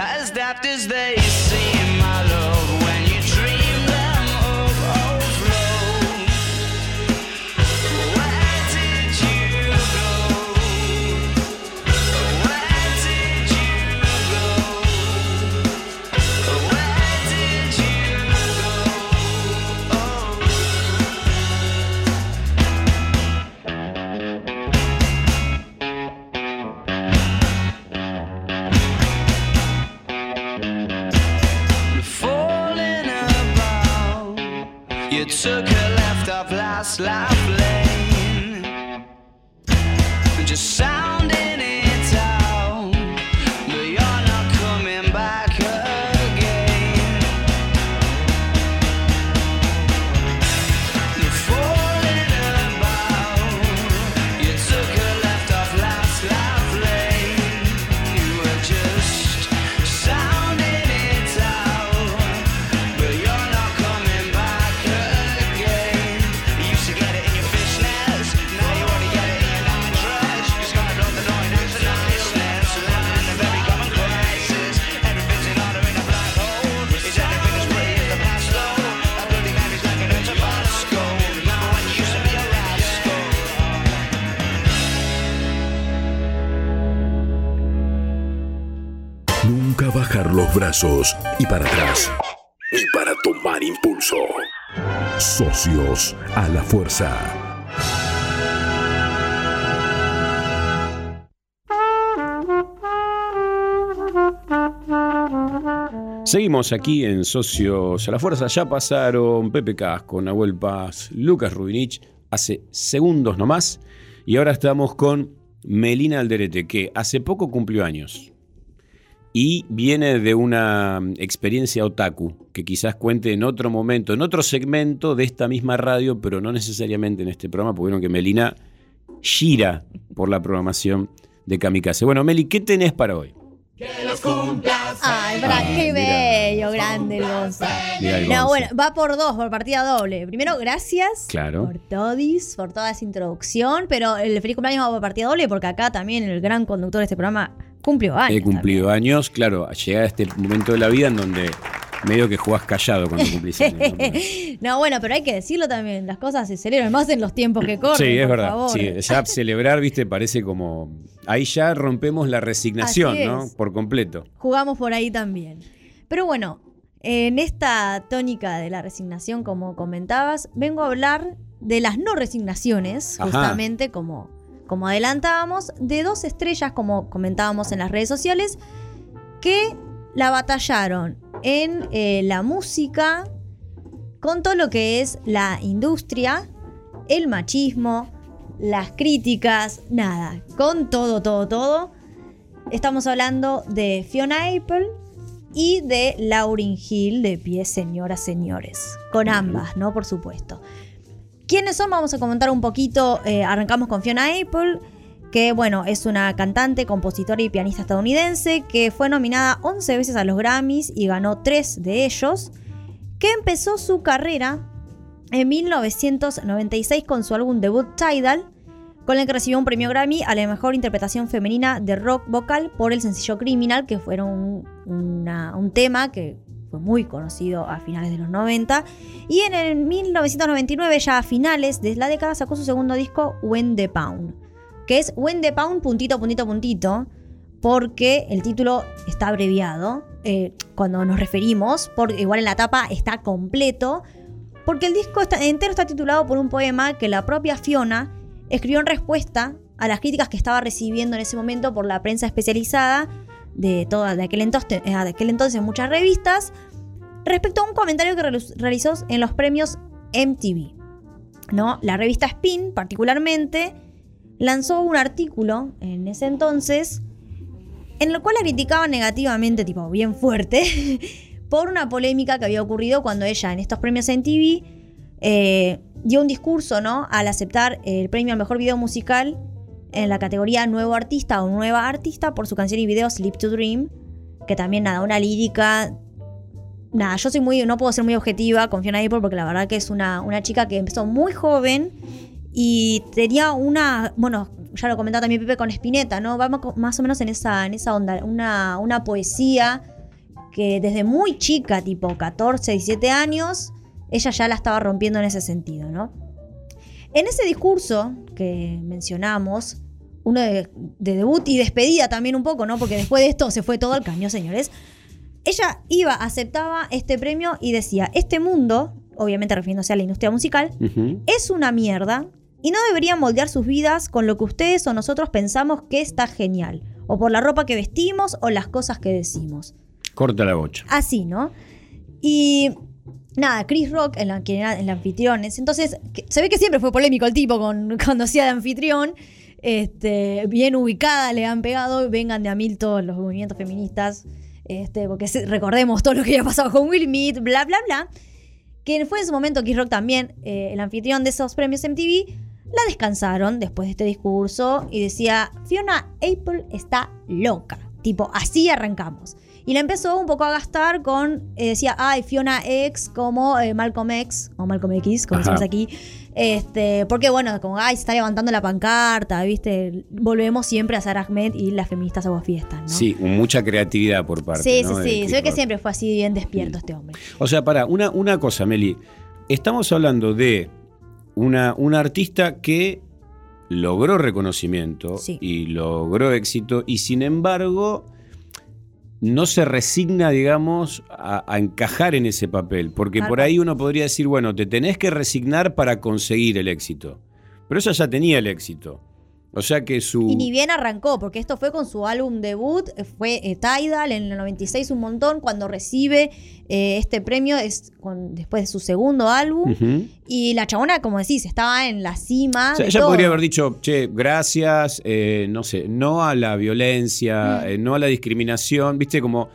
as daft as they You took a left off last lane. Just los brazos y para atrás, ni para tomar impulso. Socios a la fuerza. Seguimos aquí en Socios a la Fuerza. Ya pasaron Pepe Casco, Nahuel Paz, Lucas Rubinich, hace segundos nomás. Y ahora estamos con Melina Alderete, que hace poco cumplió años. Y viene de una experiencia otaku, que quizás cuente en otro momento, en otro segmento de esta misma radio, pero no necesariamente en este programa, porque vieron que Melina gira por la programación de Kamikaze. Bueno, Meli, ¿qué tenés para hoy? Ay, para qué bello, grande el Gonza. No, bueno, va por dos, por partida doble. Primero, gracias Claro. por todis, por toda esa introducción, pero el feliz cumpleaños va por partida doble porque acá también el gran conductor de este programa cumplió años. He cumplido años, claro, llega este momento de la vida en donde medio que jugás callado cuando cumplís años. ¿no? no, bueno, pero hay que decirlo también, las cosas se celebran más en los tiempos que corren. Sí, es por verdad. favor. Sí, ya celebrar, viste, parece como. Ahí ya rompemos la resignación, ¿no? Por completo. Jugamos por ahí también. Pero bueno, en esta tónica de la resignación, como comentabas, vengo a hablar de las no resignaciones, Ajá. justamente como, como adelantábamos, de dos estrellas, como comentábamos en las redes sociales, que la batallaron en eh, la música, con todo lo que es la industria, el machismo, las críticas, nada, con todo, todo, todo. Estamos hablando de Fiona Apple y de Lauryn Hill de pie, señoras, señores. Con ambas, ¿no? Por supuesto. ¿Quiénes son? Vamos a comentar un poquito. eh, arrancamos con Fiona Apple, que bueno, es una cantante, compositora y pianista estadounidense que fue nominada 11 veces a los Grammys y ganó 3 de ellos, que empezó su carrera en 1996 con su álbum debut Tidal, con el que recibió un premio Grammy a la mejor interpretación femenina de rock vocal por el sencillo Criminal, que fue un, una- un tema que fue muy conocido a finales de los 90. Y en el 1999, ya a finales de la década, sacó su segundo disco, When the Pound, que es When the Pound, puntito, puntito, puntito, porque el título está abreviado eh, cuando nos referimos, porque igual en la tapa está completo, porque el disco entero está titulado por un poema que la propia Fiona escribió en respuesta a las críticas que estaba recibiendo en ese momento por la prensa especializada de, toda, de, aquel, entonces, de aquel entonces muchas revistas, respecto a un comentario que realiz- realizó en los premios MTV. ¿no? La revista Spin, particularmente, lanzó un artículo en ese entonces en el cual la criticaba negativamente, tipo bien fuerte, por una polémica que había ocurrido cuando ella en estos premios MTV eh, dio un discurso, ¿no? Al aceptar el premio al mejor video musical en la categoría Nuevo Artista o Nueva Artista por su canción y video Sleep to Dream, que también nada, una lírica. Nada, yo soy muy, no puedo ser muy objetiva con Fiona Apple porque la verdad que es una, una chica que empezó muy joven y tenía una, bueno, ya lo comentaba también Pepe con Spinetta, ¿no? Va más o menos en esa, en esa onda, una, una poesía que desde muy chica, tipo 14, 17 años, ella ya la estaba rompiendo en ese sentido, ¿no? En ese discurso que mencionamos, uno de, de debut y despedida también un poco, ¿no? Porque después de esto se fue todo al caño, señores. Ella iba, aceptaba este premio y decía, este mundo, obviamente refiriéndose a la industria musical, es una mierda y no deberían moldear sus vidas con lo que ustedes o nosotros pensamos que está genial, o por la ropa que vestimos o las cosas que decimos. Corta la bocha. Así, ¿no? Y nada, Chris Rock, en que era el anfitrión, es- entonces se ve que siempre fue polémico el tipo con, cuando hacía de anfitrión. Este, bien ubicada, le han pegado, vengan de a mil todos los movimientos feministas, este, porque recordemos todo lo que había pasado con Will Smith, bla, bla, bla. Que fue en su momento Chris Rock también, eh, el anfitrión de esos premios MTV, la descansaron después de este discurso y decía, Fiona Apple está loca. Tipo, así arrancamos. Y la empezó un poco a gastar con, eh, decía, ay, Fiona X como eh, Malcolm X, o Malcolm X, como Ajá. decimos aquí. Este, porque bueno, como, ay, se está levantando la pancarta, ¿viste? Volvemos siempre a Sarah Ahmed y las feministas aguafiestas, ¿no? Sí, mucha creatividad por parte. sí, ¿no? sí, sí. Se ve que siempre fue así bien despierto este hombre. O sea, para, una, una cosa, Meli. Estamos hablando de una, una artista que logró reconocimiento y logró éxito, y sin embargo no se resigna, digamos, a, a encajar en ese papel. Porque por ahí uno podría decir, bueno, te tenés que resignar para conseguir el éxito. Pero ella ya tenía el éxito. O sea que su. Y ni bien arrancó, porque esto fue con su álbum debut, eh, fue eh, Tidal en el 96 un montón, cuando recibe eh, este premio es con, después de su segundo álbum. Y la chabona, como decís, estaba en la cima. O sea, de ella todo. podría haber dicho, che, gracias, eh, no sé, no a la violencia, Mm. eh, no a la discriminación, viste, como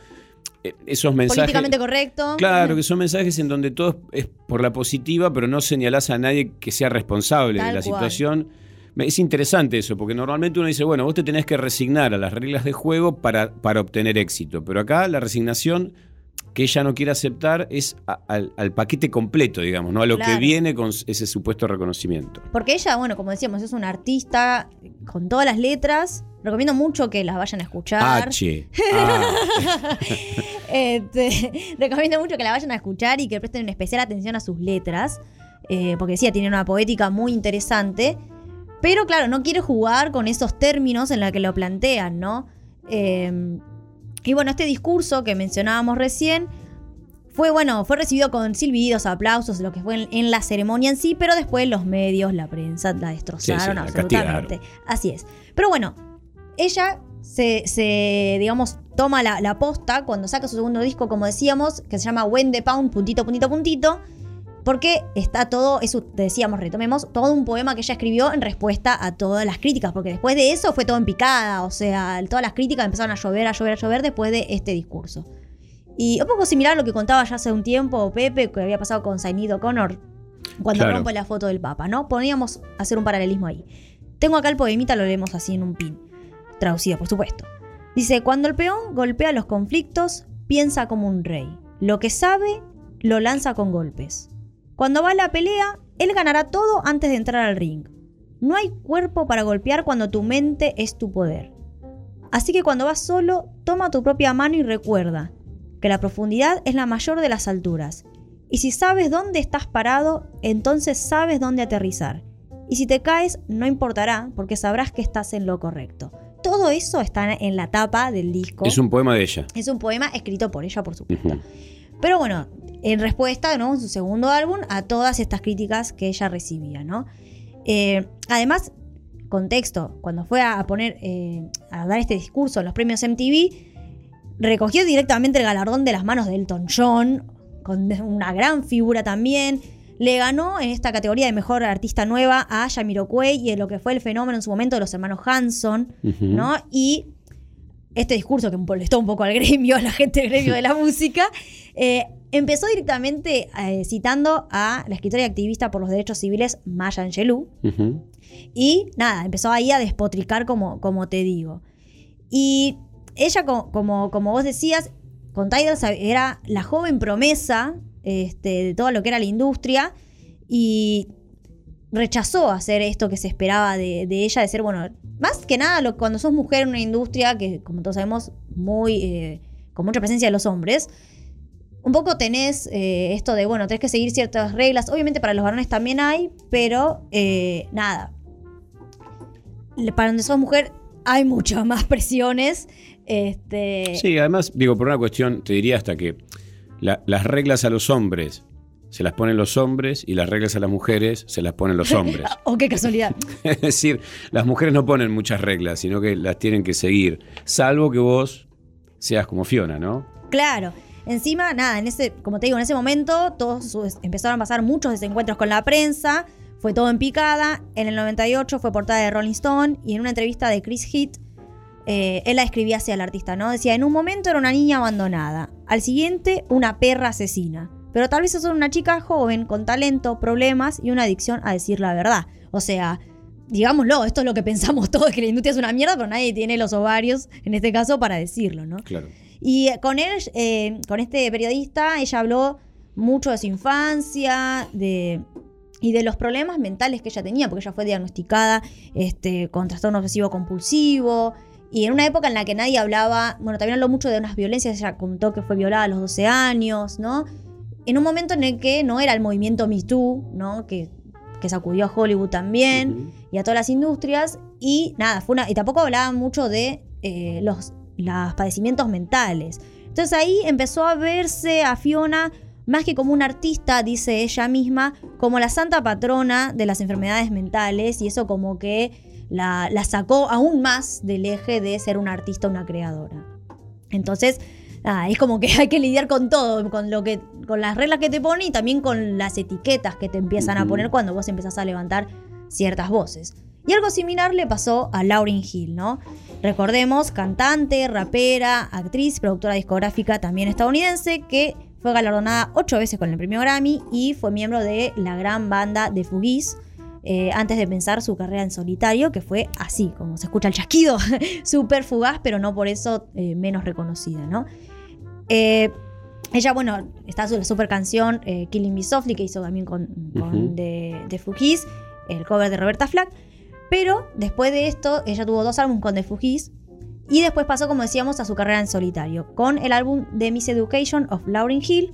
eh, esos mensajes. Políticamente correcto. Claro, que son mensajes en donde todo es, es por la positiva, pero no señalás a nadie que sea responsable Tal de la cual. situación. Es interesante eso, porque normalmente uno dice, bueno, vos te tenés que resignar a las reglas de juego para, para obtener éxito, pero acá la resignación que ella no quiere aceptar es a- al, al paquete completo, digamos, ¿no? A lo que viene con ese supuesto reconocimiento. Porque ella, bueno, como decíamos, es una artista con todas las letras. Recomiendo mucho que las vayan a escuchar. H. Ah. Este, recomiendo mucho que la vayan a escuchar y que presten una especial atención a sus letras. eh, porque decía, tiene una poética muy interesante. Pero claro, no quiere jugar con esos términos en los que lo plantean, ¿no? Eh, y bueno, este discurso que mencionábamos recién fue, bueno, fue recibido con silbidos, aplausos, lo que fue en, en la ceremonia en sí, pero después los medios, la prensa la destrozaron Sí, sí, la absolutamente. Así es. Pero bueno, ella se, se, digamos, toma la, la posta cuando saca su segundo disco, como decíamos, que se llama When the Pound, puntito, puntito, puntito, porque está todo, eso decíamos, retomemos, todo un poema que ella escribió en respuesta a todas las críticas, porque después de eso fue todo en picada, o sea, todas las críticas empezaron a llover, a llover, a llover después de este discurso. Y un poco similar a lo que contaba ya hace un tiempo Pepe, que había pasado con Zainid O'Connor, cuando Claro. rompe la foto del Papa, ¿no? Poníamos a hacer un paralelismo ahí. Tengo acá el poemita, lo leemos así en un pin, traducido por supuesto. Dice, cuando el peón golpea los conflictos, piensa como un rey. Lo que sabe, lo lanza con golpes. Cuando va a la pelea, él ganará todo antes de entrar al ring. No hay cuerpo para golpear cuando tu mente es tu poder. Así que cuando vas solo, toma tu propia mano y recuerda que la profundidad es la mayor de las alturas. Y si sabes dónde estás parado, entonces sabes dónde aterrizar. Y si te caes, no importará, porque sabrás que estás en lo correcto. Todo eso está en la tapa del disco. Es un poema de ella. Es un poema escrito por ella, por supuesto. Pero bueno, en respuesta, ¿no? En su segundo álbum, a todas estas críticas que ella recibía, ¿no? Eh, además, contexto, cuando fue a poner, eh, a dar este discurso en los premios MTV, recogió directamente el galardón de las manos de Elton John, con una gran figura también. Le ganó en esta categoría de mejor artista nueva a Jamiroquai y en lo que fue el fenómeno en su momento de los hermanos Hanson. ¿no? Y este discurso que molestó un poco al gremio, a la gente del gremio de la música, eh, empezó directamente eh, citando a la escritora y activista por los derechos civiles Maya Angelou. Y nada, empezó ahí a despotricar como, como te digo. Y ella, co- como, como vos decías, con Tidal era la joven promesa este, de todo lo que era la industria y rechazó hacer esto que se esperaba de, de ella, de ser, bueno, más que nada lo, cuando sos mujer en una industria que, como todos sabemos, muy eh, con mucha presencia de los hombres, un poco tenés eh, esto de, bueno, tenés que seguir ciertas reglas. Obviamente para los varones también hay, pero eh, nada. Para donde sos mujer hay muchas más presiones. Este, Sí, además, digo, por una cuestión, te diría hasta que la- las reglas a los hombres se las ponen los hombres y las reglas a las mujeres se las ponen los hombres. oh, qué casualidad. es decir, las mujeres no ponen muchas reglas, sino que las tienen que seguir, salvo que vos seas como Fiona, ¿no? Claro. Encima, nada, en ese, como te digo, en ese momento todos sus- empezaron a pasar muchos desencuentros con la prensa, fue todo en picada. En el 98 fue portada de Rolling Stone y en una entrevista de Chris Heath, eh, él la escribía hacia el artista, ¿no? Decía, en un momento era una niña abandonada, al siguiente una perra asesina, pero tal vez es una chica joven con talento, problemas y una adicción a decir la verdad. O sea, digámoslo, esto es lo que pensamos todos, que la industria es una mierda, pero nadie tiene los ovarios, en este caso, para decirlo, ¿no? Claro. Y eh, con él, eh, con este periodista, ella habló mucho de su infancia, de y de los problemas mentales que ella tenía, porque ella fue diagnosticada este, con trastorno obsesivo compulsivo. Y en una época en la que nadie hablaba, bueno, también habló mucho de unas violencias, ella contó que fue violada a los 12 años, ¿no? En un momento en el que no era el movimiento Me Too, ¿no? Que, que sacudió a Hollywood también y a todas las industrias. Y nada, fue una. Y tampoco hablaba mucho de eh, los, los padecimientos mentales. Entonces ahí empezó a verse a Fiona más que como una artista, dice ella misma, como la santa patrona de las enfermedades mentales. Y eso como que la, la sacó aún más del eje de ser una artista, una creadora. Entonces, nada, es como que hay que lidiar con todo, con lo que, con las reglas que te pone y también con las etiquetas que te empiezan a poner cuando vos empezás a levantar ciertas voces. Y algo similar le pasó a Lauryn Hill, ¿no? Recordemos, cantante, rapera, actriz, productora discográfica también estadounidense, que fue galardonada ocho veces con el premio Grammy y fue miembro de la gran banda de Fugees. eh, antes de pensar su carrera en solitario, que fue así, como se escucha el chasquido, súper fugaz, pero no por eso eh, menos reconocida, ¿no? Eh, ella, bueno, está su la super canción Killing Me Softly, que hizo también con, con de, de Fugees, el cover de Roberta Flack. Pero después de esto, ella tuvo dos álbumes con The Fugees. Y después pasó, como decíamos, a su carrera en solitario, con el álbum The Miseducation of Lauryn Hill,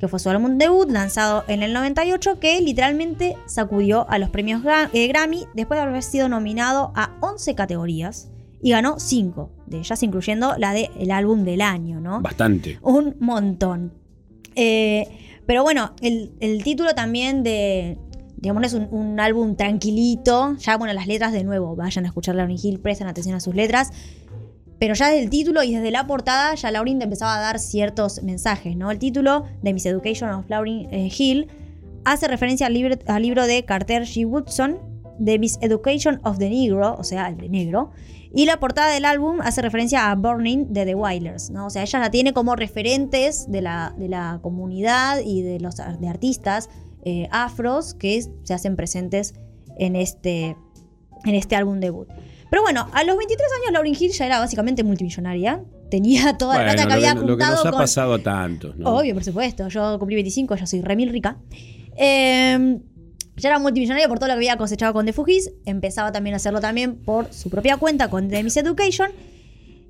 que fue su álbum debut, lanzado en el 98, que literalmente sacudió a los premios eh, Grammy después de haber sido nominado a 11 categorías y ganó 5 de ellas, incluyendo la del el álbum del año, ¿no? Bastante. Un montón. Eh, pero bueno, el, el título también de. Digamos, es un, un álbum tranquilito. Ya, bueno, las letras de nuevo, vayan a escuchar Lauryn Hill, presten atención a sus letras. Pero ya desde el título y desde la portada, ya Lauryn te empezaba a dar ciertos mensajes, ¿no? El título de Miss Education of Lauryn eh, Hill hace referencia al libro, al libro de Carter G. Woodson, The Miss Education of the Negro, o sea, el de negro. Y la portada del álbum hace referencia a Burning de The Wailers, ¿no? O sea, ella la tiene como referentes de la, de la comunidad y de los de artistas eh, afros que se hacen presentes en este, en este álbum debut. Pero bueno, a los 23 años Lauryn Hill ya era básicamente multimillonaria. Tenía toda la plata que había que, lo que juntado nos ha con... pasado a tantos, ¿no? Obvio, por supuesto. Yo cumplí 25, ya soy remil rica. Eh, ya era multimillonaria por todo lo que había cosechado con The Fugees. Empezaba también a hacerlo también por su propia cuenta con The Miss Education.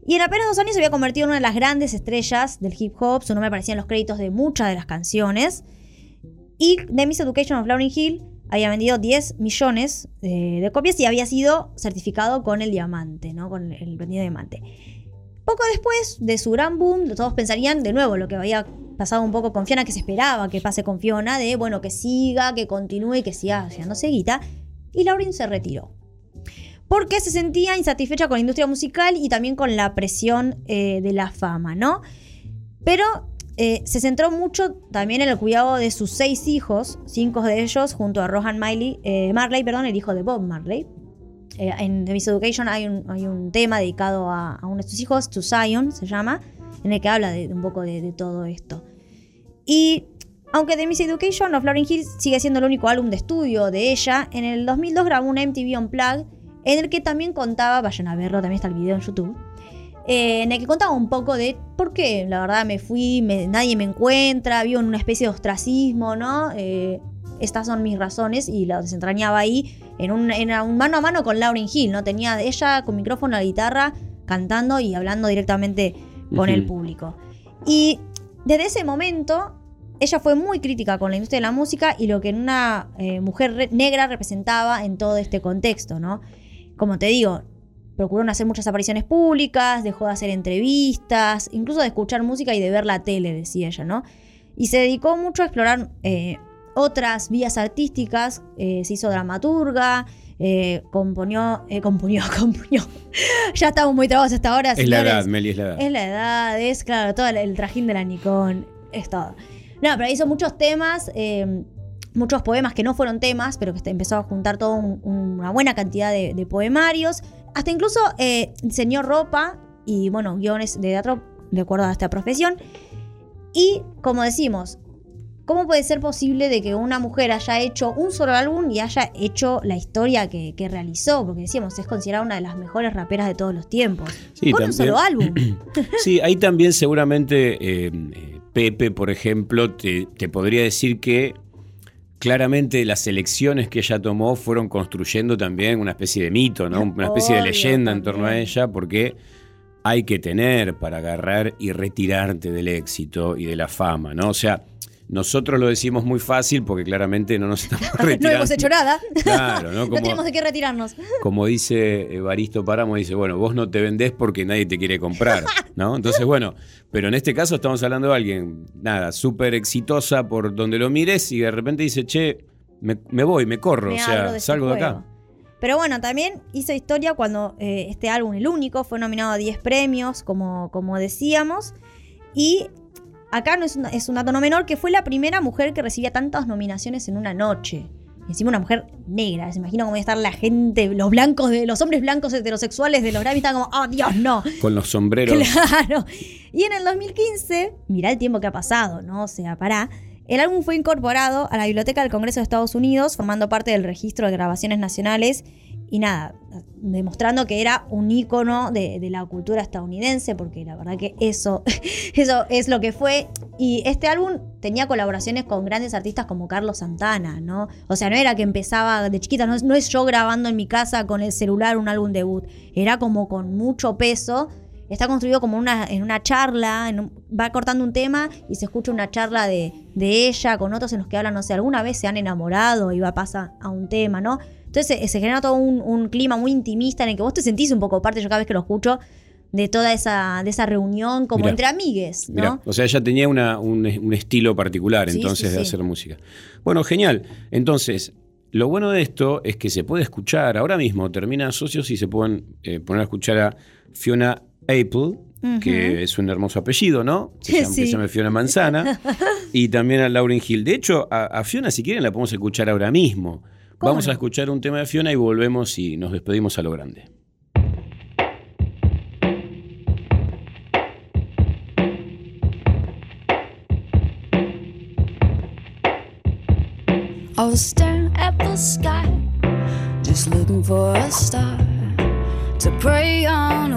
Y en apenas dos años se había convertido en una de las grandes estrellas del hip hop. Su nombre aparecía en los créditos de muchas de las canciones. Y The Miss Education of Lauryn Hill había vendido 10 millones eh, de copias y había sido certificado con el diamante, ¿no? Con el vendido diamante. Poco después de su gran boom, todos pensarían de nuevo lo que había pasado un poco con Fiona, que se esperaba que pase con Fiona, de bueno, que siga, que continúe, que siga llenándose guita. Y Lauryn se retiró. Porque se sentía insatisfecha con la industria musical y también con la presión eh, de la fama, ¿no? Pero eh, se centró mucho también en el cuidado de sus seis hijos, cinco de ellos junto a Rohan Miley, eh, Marley, perdón, el hijo de Bob Marley. Eh, en The Miss Education hay un, tema dedicado a, uno de sus hijos, To Zion se llama, en el que habla un poco de, de todo esto. Y aunque The Miss Education of Lauryn Hill sigue siendo el único álbum de estudio de ella, en el 2002 grabó un MTV Unplugged en el que también contaba, vayan a verlo, también está el video en YouTube, eh, en el que contaba un poco de por qué, la verdad, me fui, me- nadie me encuentra, vivo en una especie de ostracismo, ¿no? Eh, estas son mis razones y la desentrañaba ahí en un, en un mano a mano con Lauryn Hill, ¿no? Tenía ella con micrófono a guitarra cantando y hablando directamente con el público. Y desde ese momento, ella fue muy crítica con la industria de la música y lo que una eh, mujer re- negra representaba en todo este contexto, ¿no? Como te digo, procuró no hacer muchas apariciones públicas, dejó de hacer entrevistas, incluso de escuchar música y de ver la tele, decía ella, ¿no? Y se dedicó mucho a explorar eh, otras vías artísticas, eh, se hizo dramaturga, eh, componió, eh, componió, componió. ya estamos muy trabados hasta ahora. Es la edad, Meli, es la edad. Es la edad, es claro, todo el- el trajín de la Nikon, es todo. No, pero hizo muchos temas, eh, muchos poemas que no fueron temas, pero que empezó a juntar toda una buena cantidad de, de poemarios. Hasta incluso eh, diseñó ropa y, bueno, guiones de teatro de acuerdo a esta profesión. Y, como decimos, ¿cómo puede ser posible de que una mujer haya hecho un solo álbum y haya hecho la historia que, que realizó? Porque decíamos, es considerada una de las mejores raperas de todos los tiempos. Sí, Con un también- solo álbum. Sí, ahí también seguramente eh, Pepe, por ejemplo, te, te podría decir que claramente las elecciones que ella tomó fueron construyendo también una especie de mito, ¿no? Una especie de leyenda en torno a ella, porque hay que tener para agarrar y retirarte del éxito y de la fama, ¿no? O sea, nosotros lo decimos muy fácil porque claramente no nos estamos no retirando. hemos hecho nada. Claro, ¿no? Como- tenemos de qué retirarnos. como dice Evaristo Páramo, dice, bueno, vos no te vendés porque nadie te quiere comprar, ¿no? Entonces, bueno, pero en este caso estamos hablando de alguien, nada, súper exitosa por donde lo mires y de repente dice, che, me, me voy, me corro, Me o sea, de este salgo de acá. Pero bueno, también hizo historia cuando eh, este álbum, el único, fue nominado a 10 premios, como, como decíamos. Y acá no es, una- es un dato no menor, que fue la primera mujer que recibía tantas nominaciones en una noche. Y encima una mujer negra. Se imagina cómo a estar la gente, los blancos, de los hombres blancos heterosexuales de los Grammy, estaban como, oh Dios, no. Con los sombreros. Claro. Y en el 2015, mirá el tiempo que ha pasado, ¿no? O sea, pará. El álbum fue incorporado a la Biblioteca del Congreso de Estados Unidos, formando parte del registro de grabaciones nacionales. Y nada, demostrando que era un ícono de, la cultura estadounidense, porque la verdad que eso, eso es lo que fue. Y este álbum tenía colaboraciones con grandes artistas como Carlos Santana, ¿no? O sea, no era que empezaba de chiquita, no es yo grabando en mi casa con el celular un álbum debut, era como con mucho peso. Está construido como una, en una charla, en un- va cortando un tema y se escucha una charla de, de ella con otros en los que hablan, no sé, alguna vez se han enamorado y va pasa a un tema, ¿no? Entonces se, se genera todo un, un clima muy intimista en el que vos te sentís un poco parte, yo cada vez que lo escucho, de toda esa, de esa reunión como Mirá. entre amigues, ¿no? Mirá, o sea, ella tenía una- un, un estilo particular Sí, entonces sí, de hacer música. Bueno, genial. Entonces, lo bueno de esto es que se puede escuchar ahora mismo, termina Socios y se pueden eh, poner a escuchar a Fiona Apple, que es un hermoso apellido, ¿no? Que se llama, que Sí. se llama Fiona Manzana. y también a Lauryn Hill. De hecho, a, a Fiona, si quieren, la podemos escuchar ahora mismo. ¿Cómo Vamos no? a escuchar un tema de Fiona y volvemos y nos despedimos a lo grande. I was staring at the sky, just looking for a star to pray on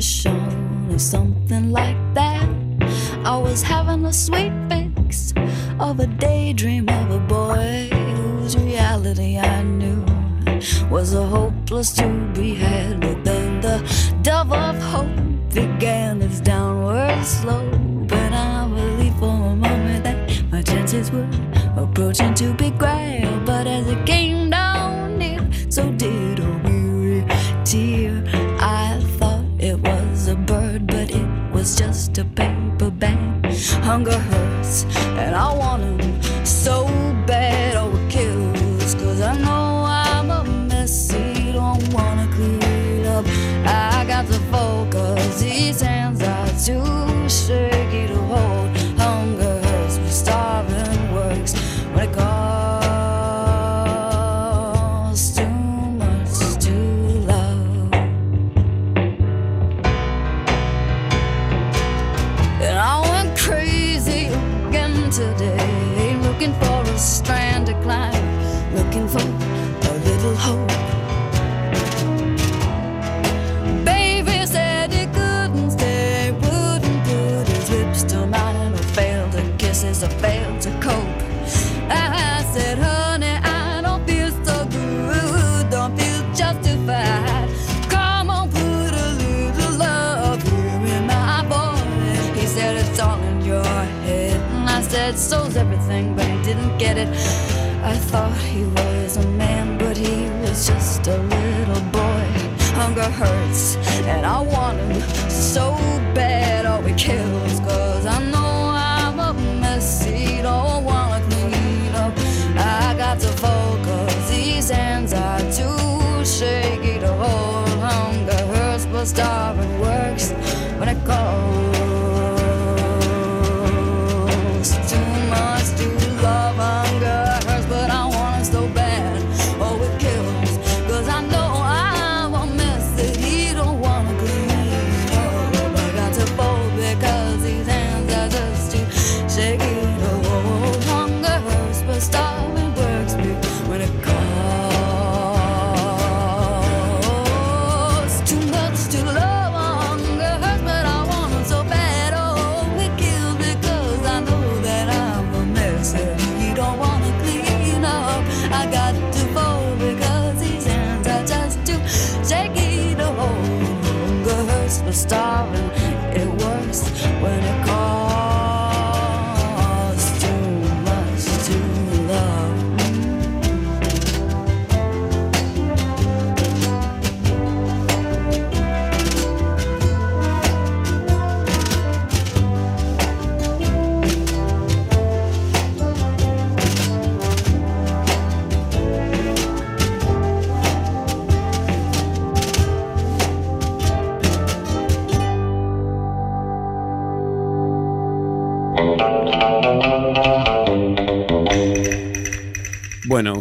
wish or something like that. I was having a sweet fix of a daydream of a boy whose reality I knew was a hopeless to be had. But then the dove of hope began its downward slope, and I believed for a moment that my chances were approaching to be grabbed. But as it came Hunger hurts, and I want want 'em so bad. Oh, it kills, cause I know I'm a messy, don't wanna clean up. I got to focus, these hands are too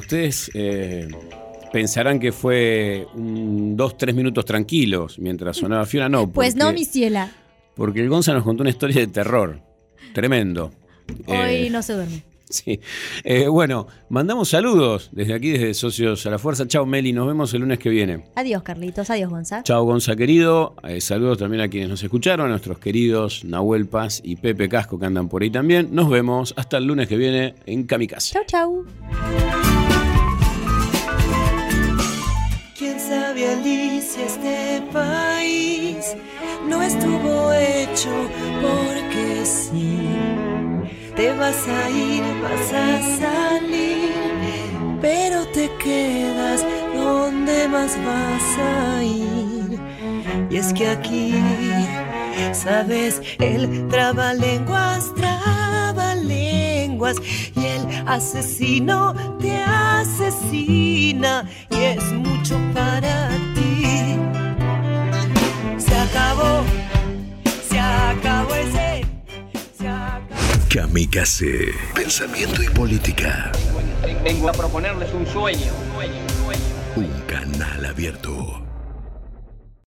ustedes eh, pensarán que fue un, dos, tres minutos tranquilos mientras sonaba Fiona. No, Pues no, porque- mi ciela. Porque el Gonza nos contó una historia de terror. Tremendo. Hoy Eh, no se duerme. Sí. Eh, bueno, mandamos saludos desde aquí, desde Socios a la Fuerza. Chao, Meli. Nos vemos el lunes que viene. Adiós, Carlitos. Adiós, Gonza. Chao, Gonza querido. Eh, saludos también a quienes nos escucharon, a nuestros queridos Nahuel Paz y Pepe Casco que andan por ahí también. Nos vemos hasta el lunes que viene en Kamikaze. Chau, chau. ¿Quién sabe, Alicia, este país no estuvo hecho porque sí? Te vas a ir, vas a salir, pero te quedas donde más vas a ir. Y es que aquí, sabes, el trabalenguas, y el asesino te asesina, y es mucho para ti. Se acabó, se acabó ese. Se acabó. Kamikaze. Pensamiento y política. Vengo a proponerles un sueño. Un canal abierto.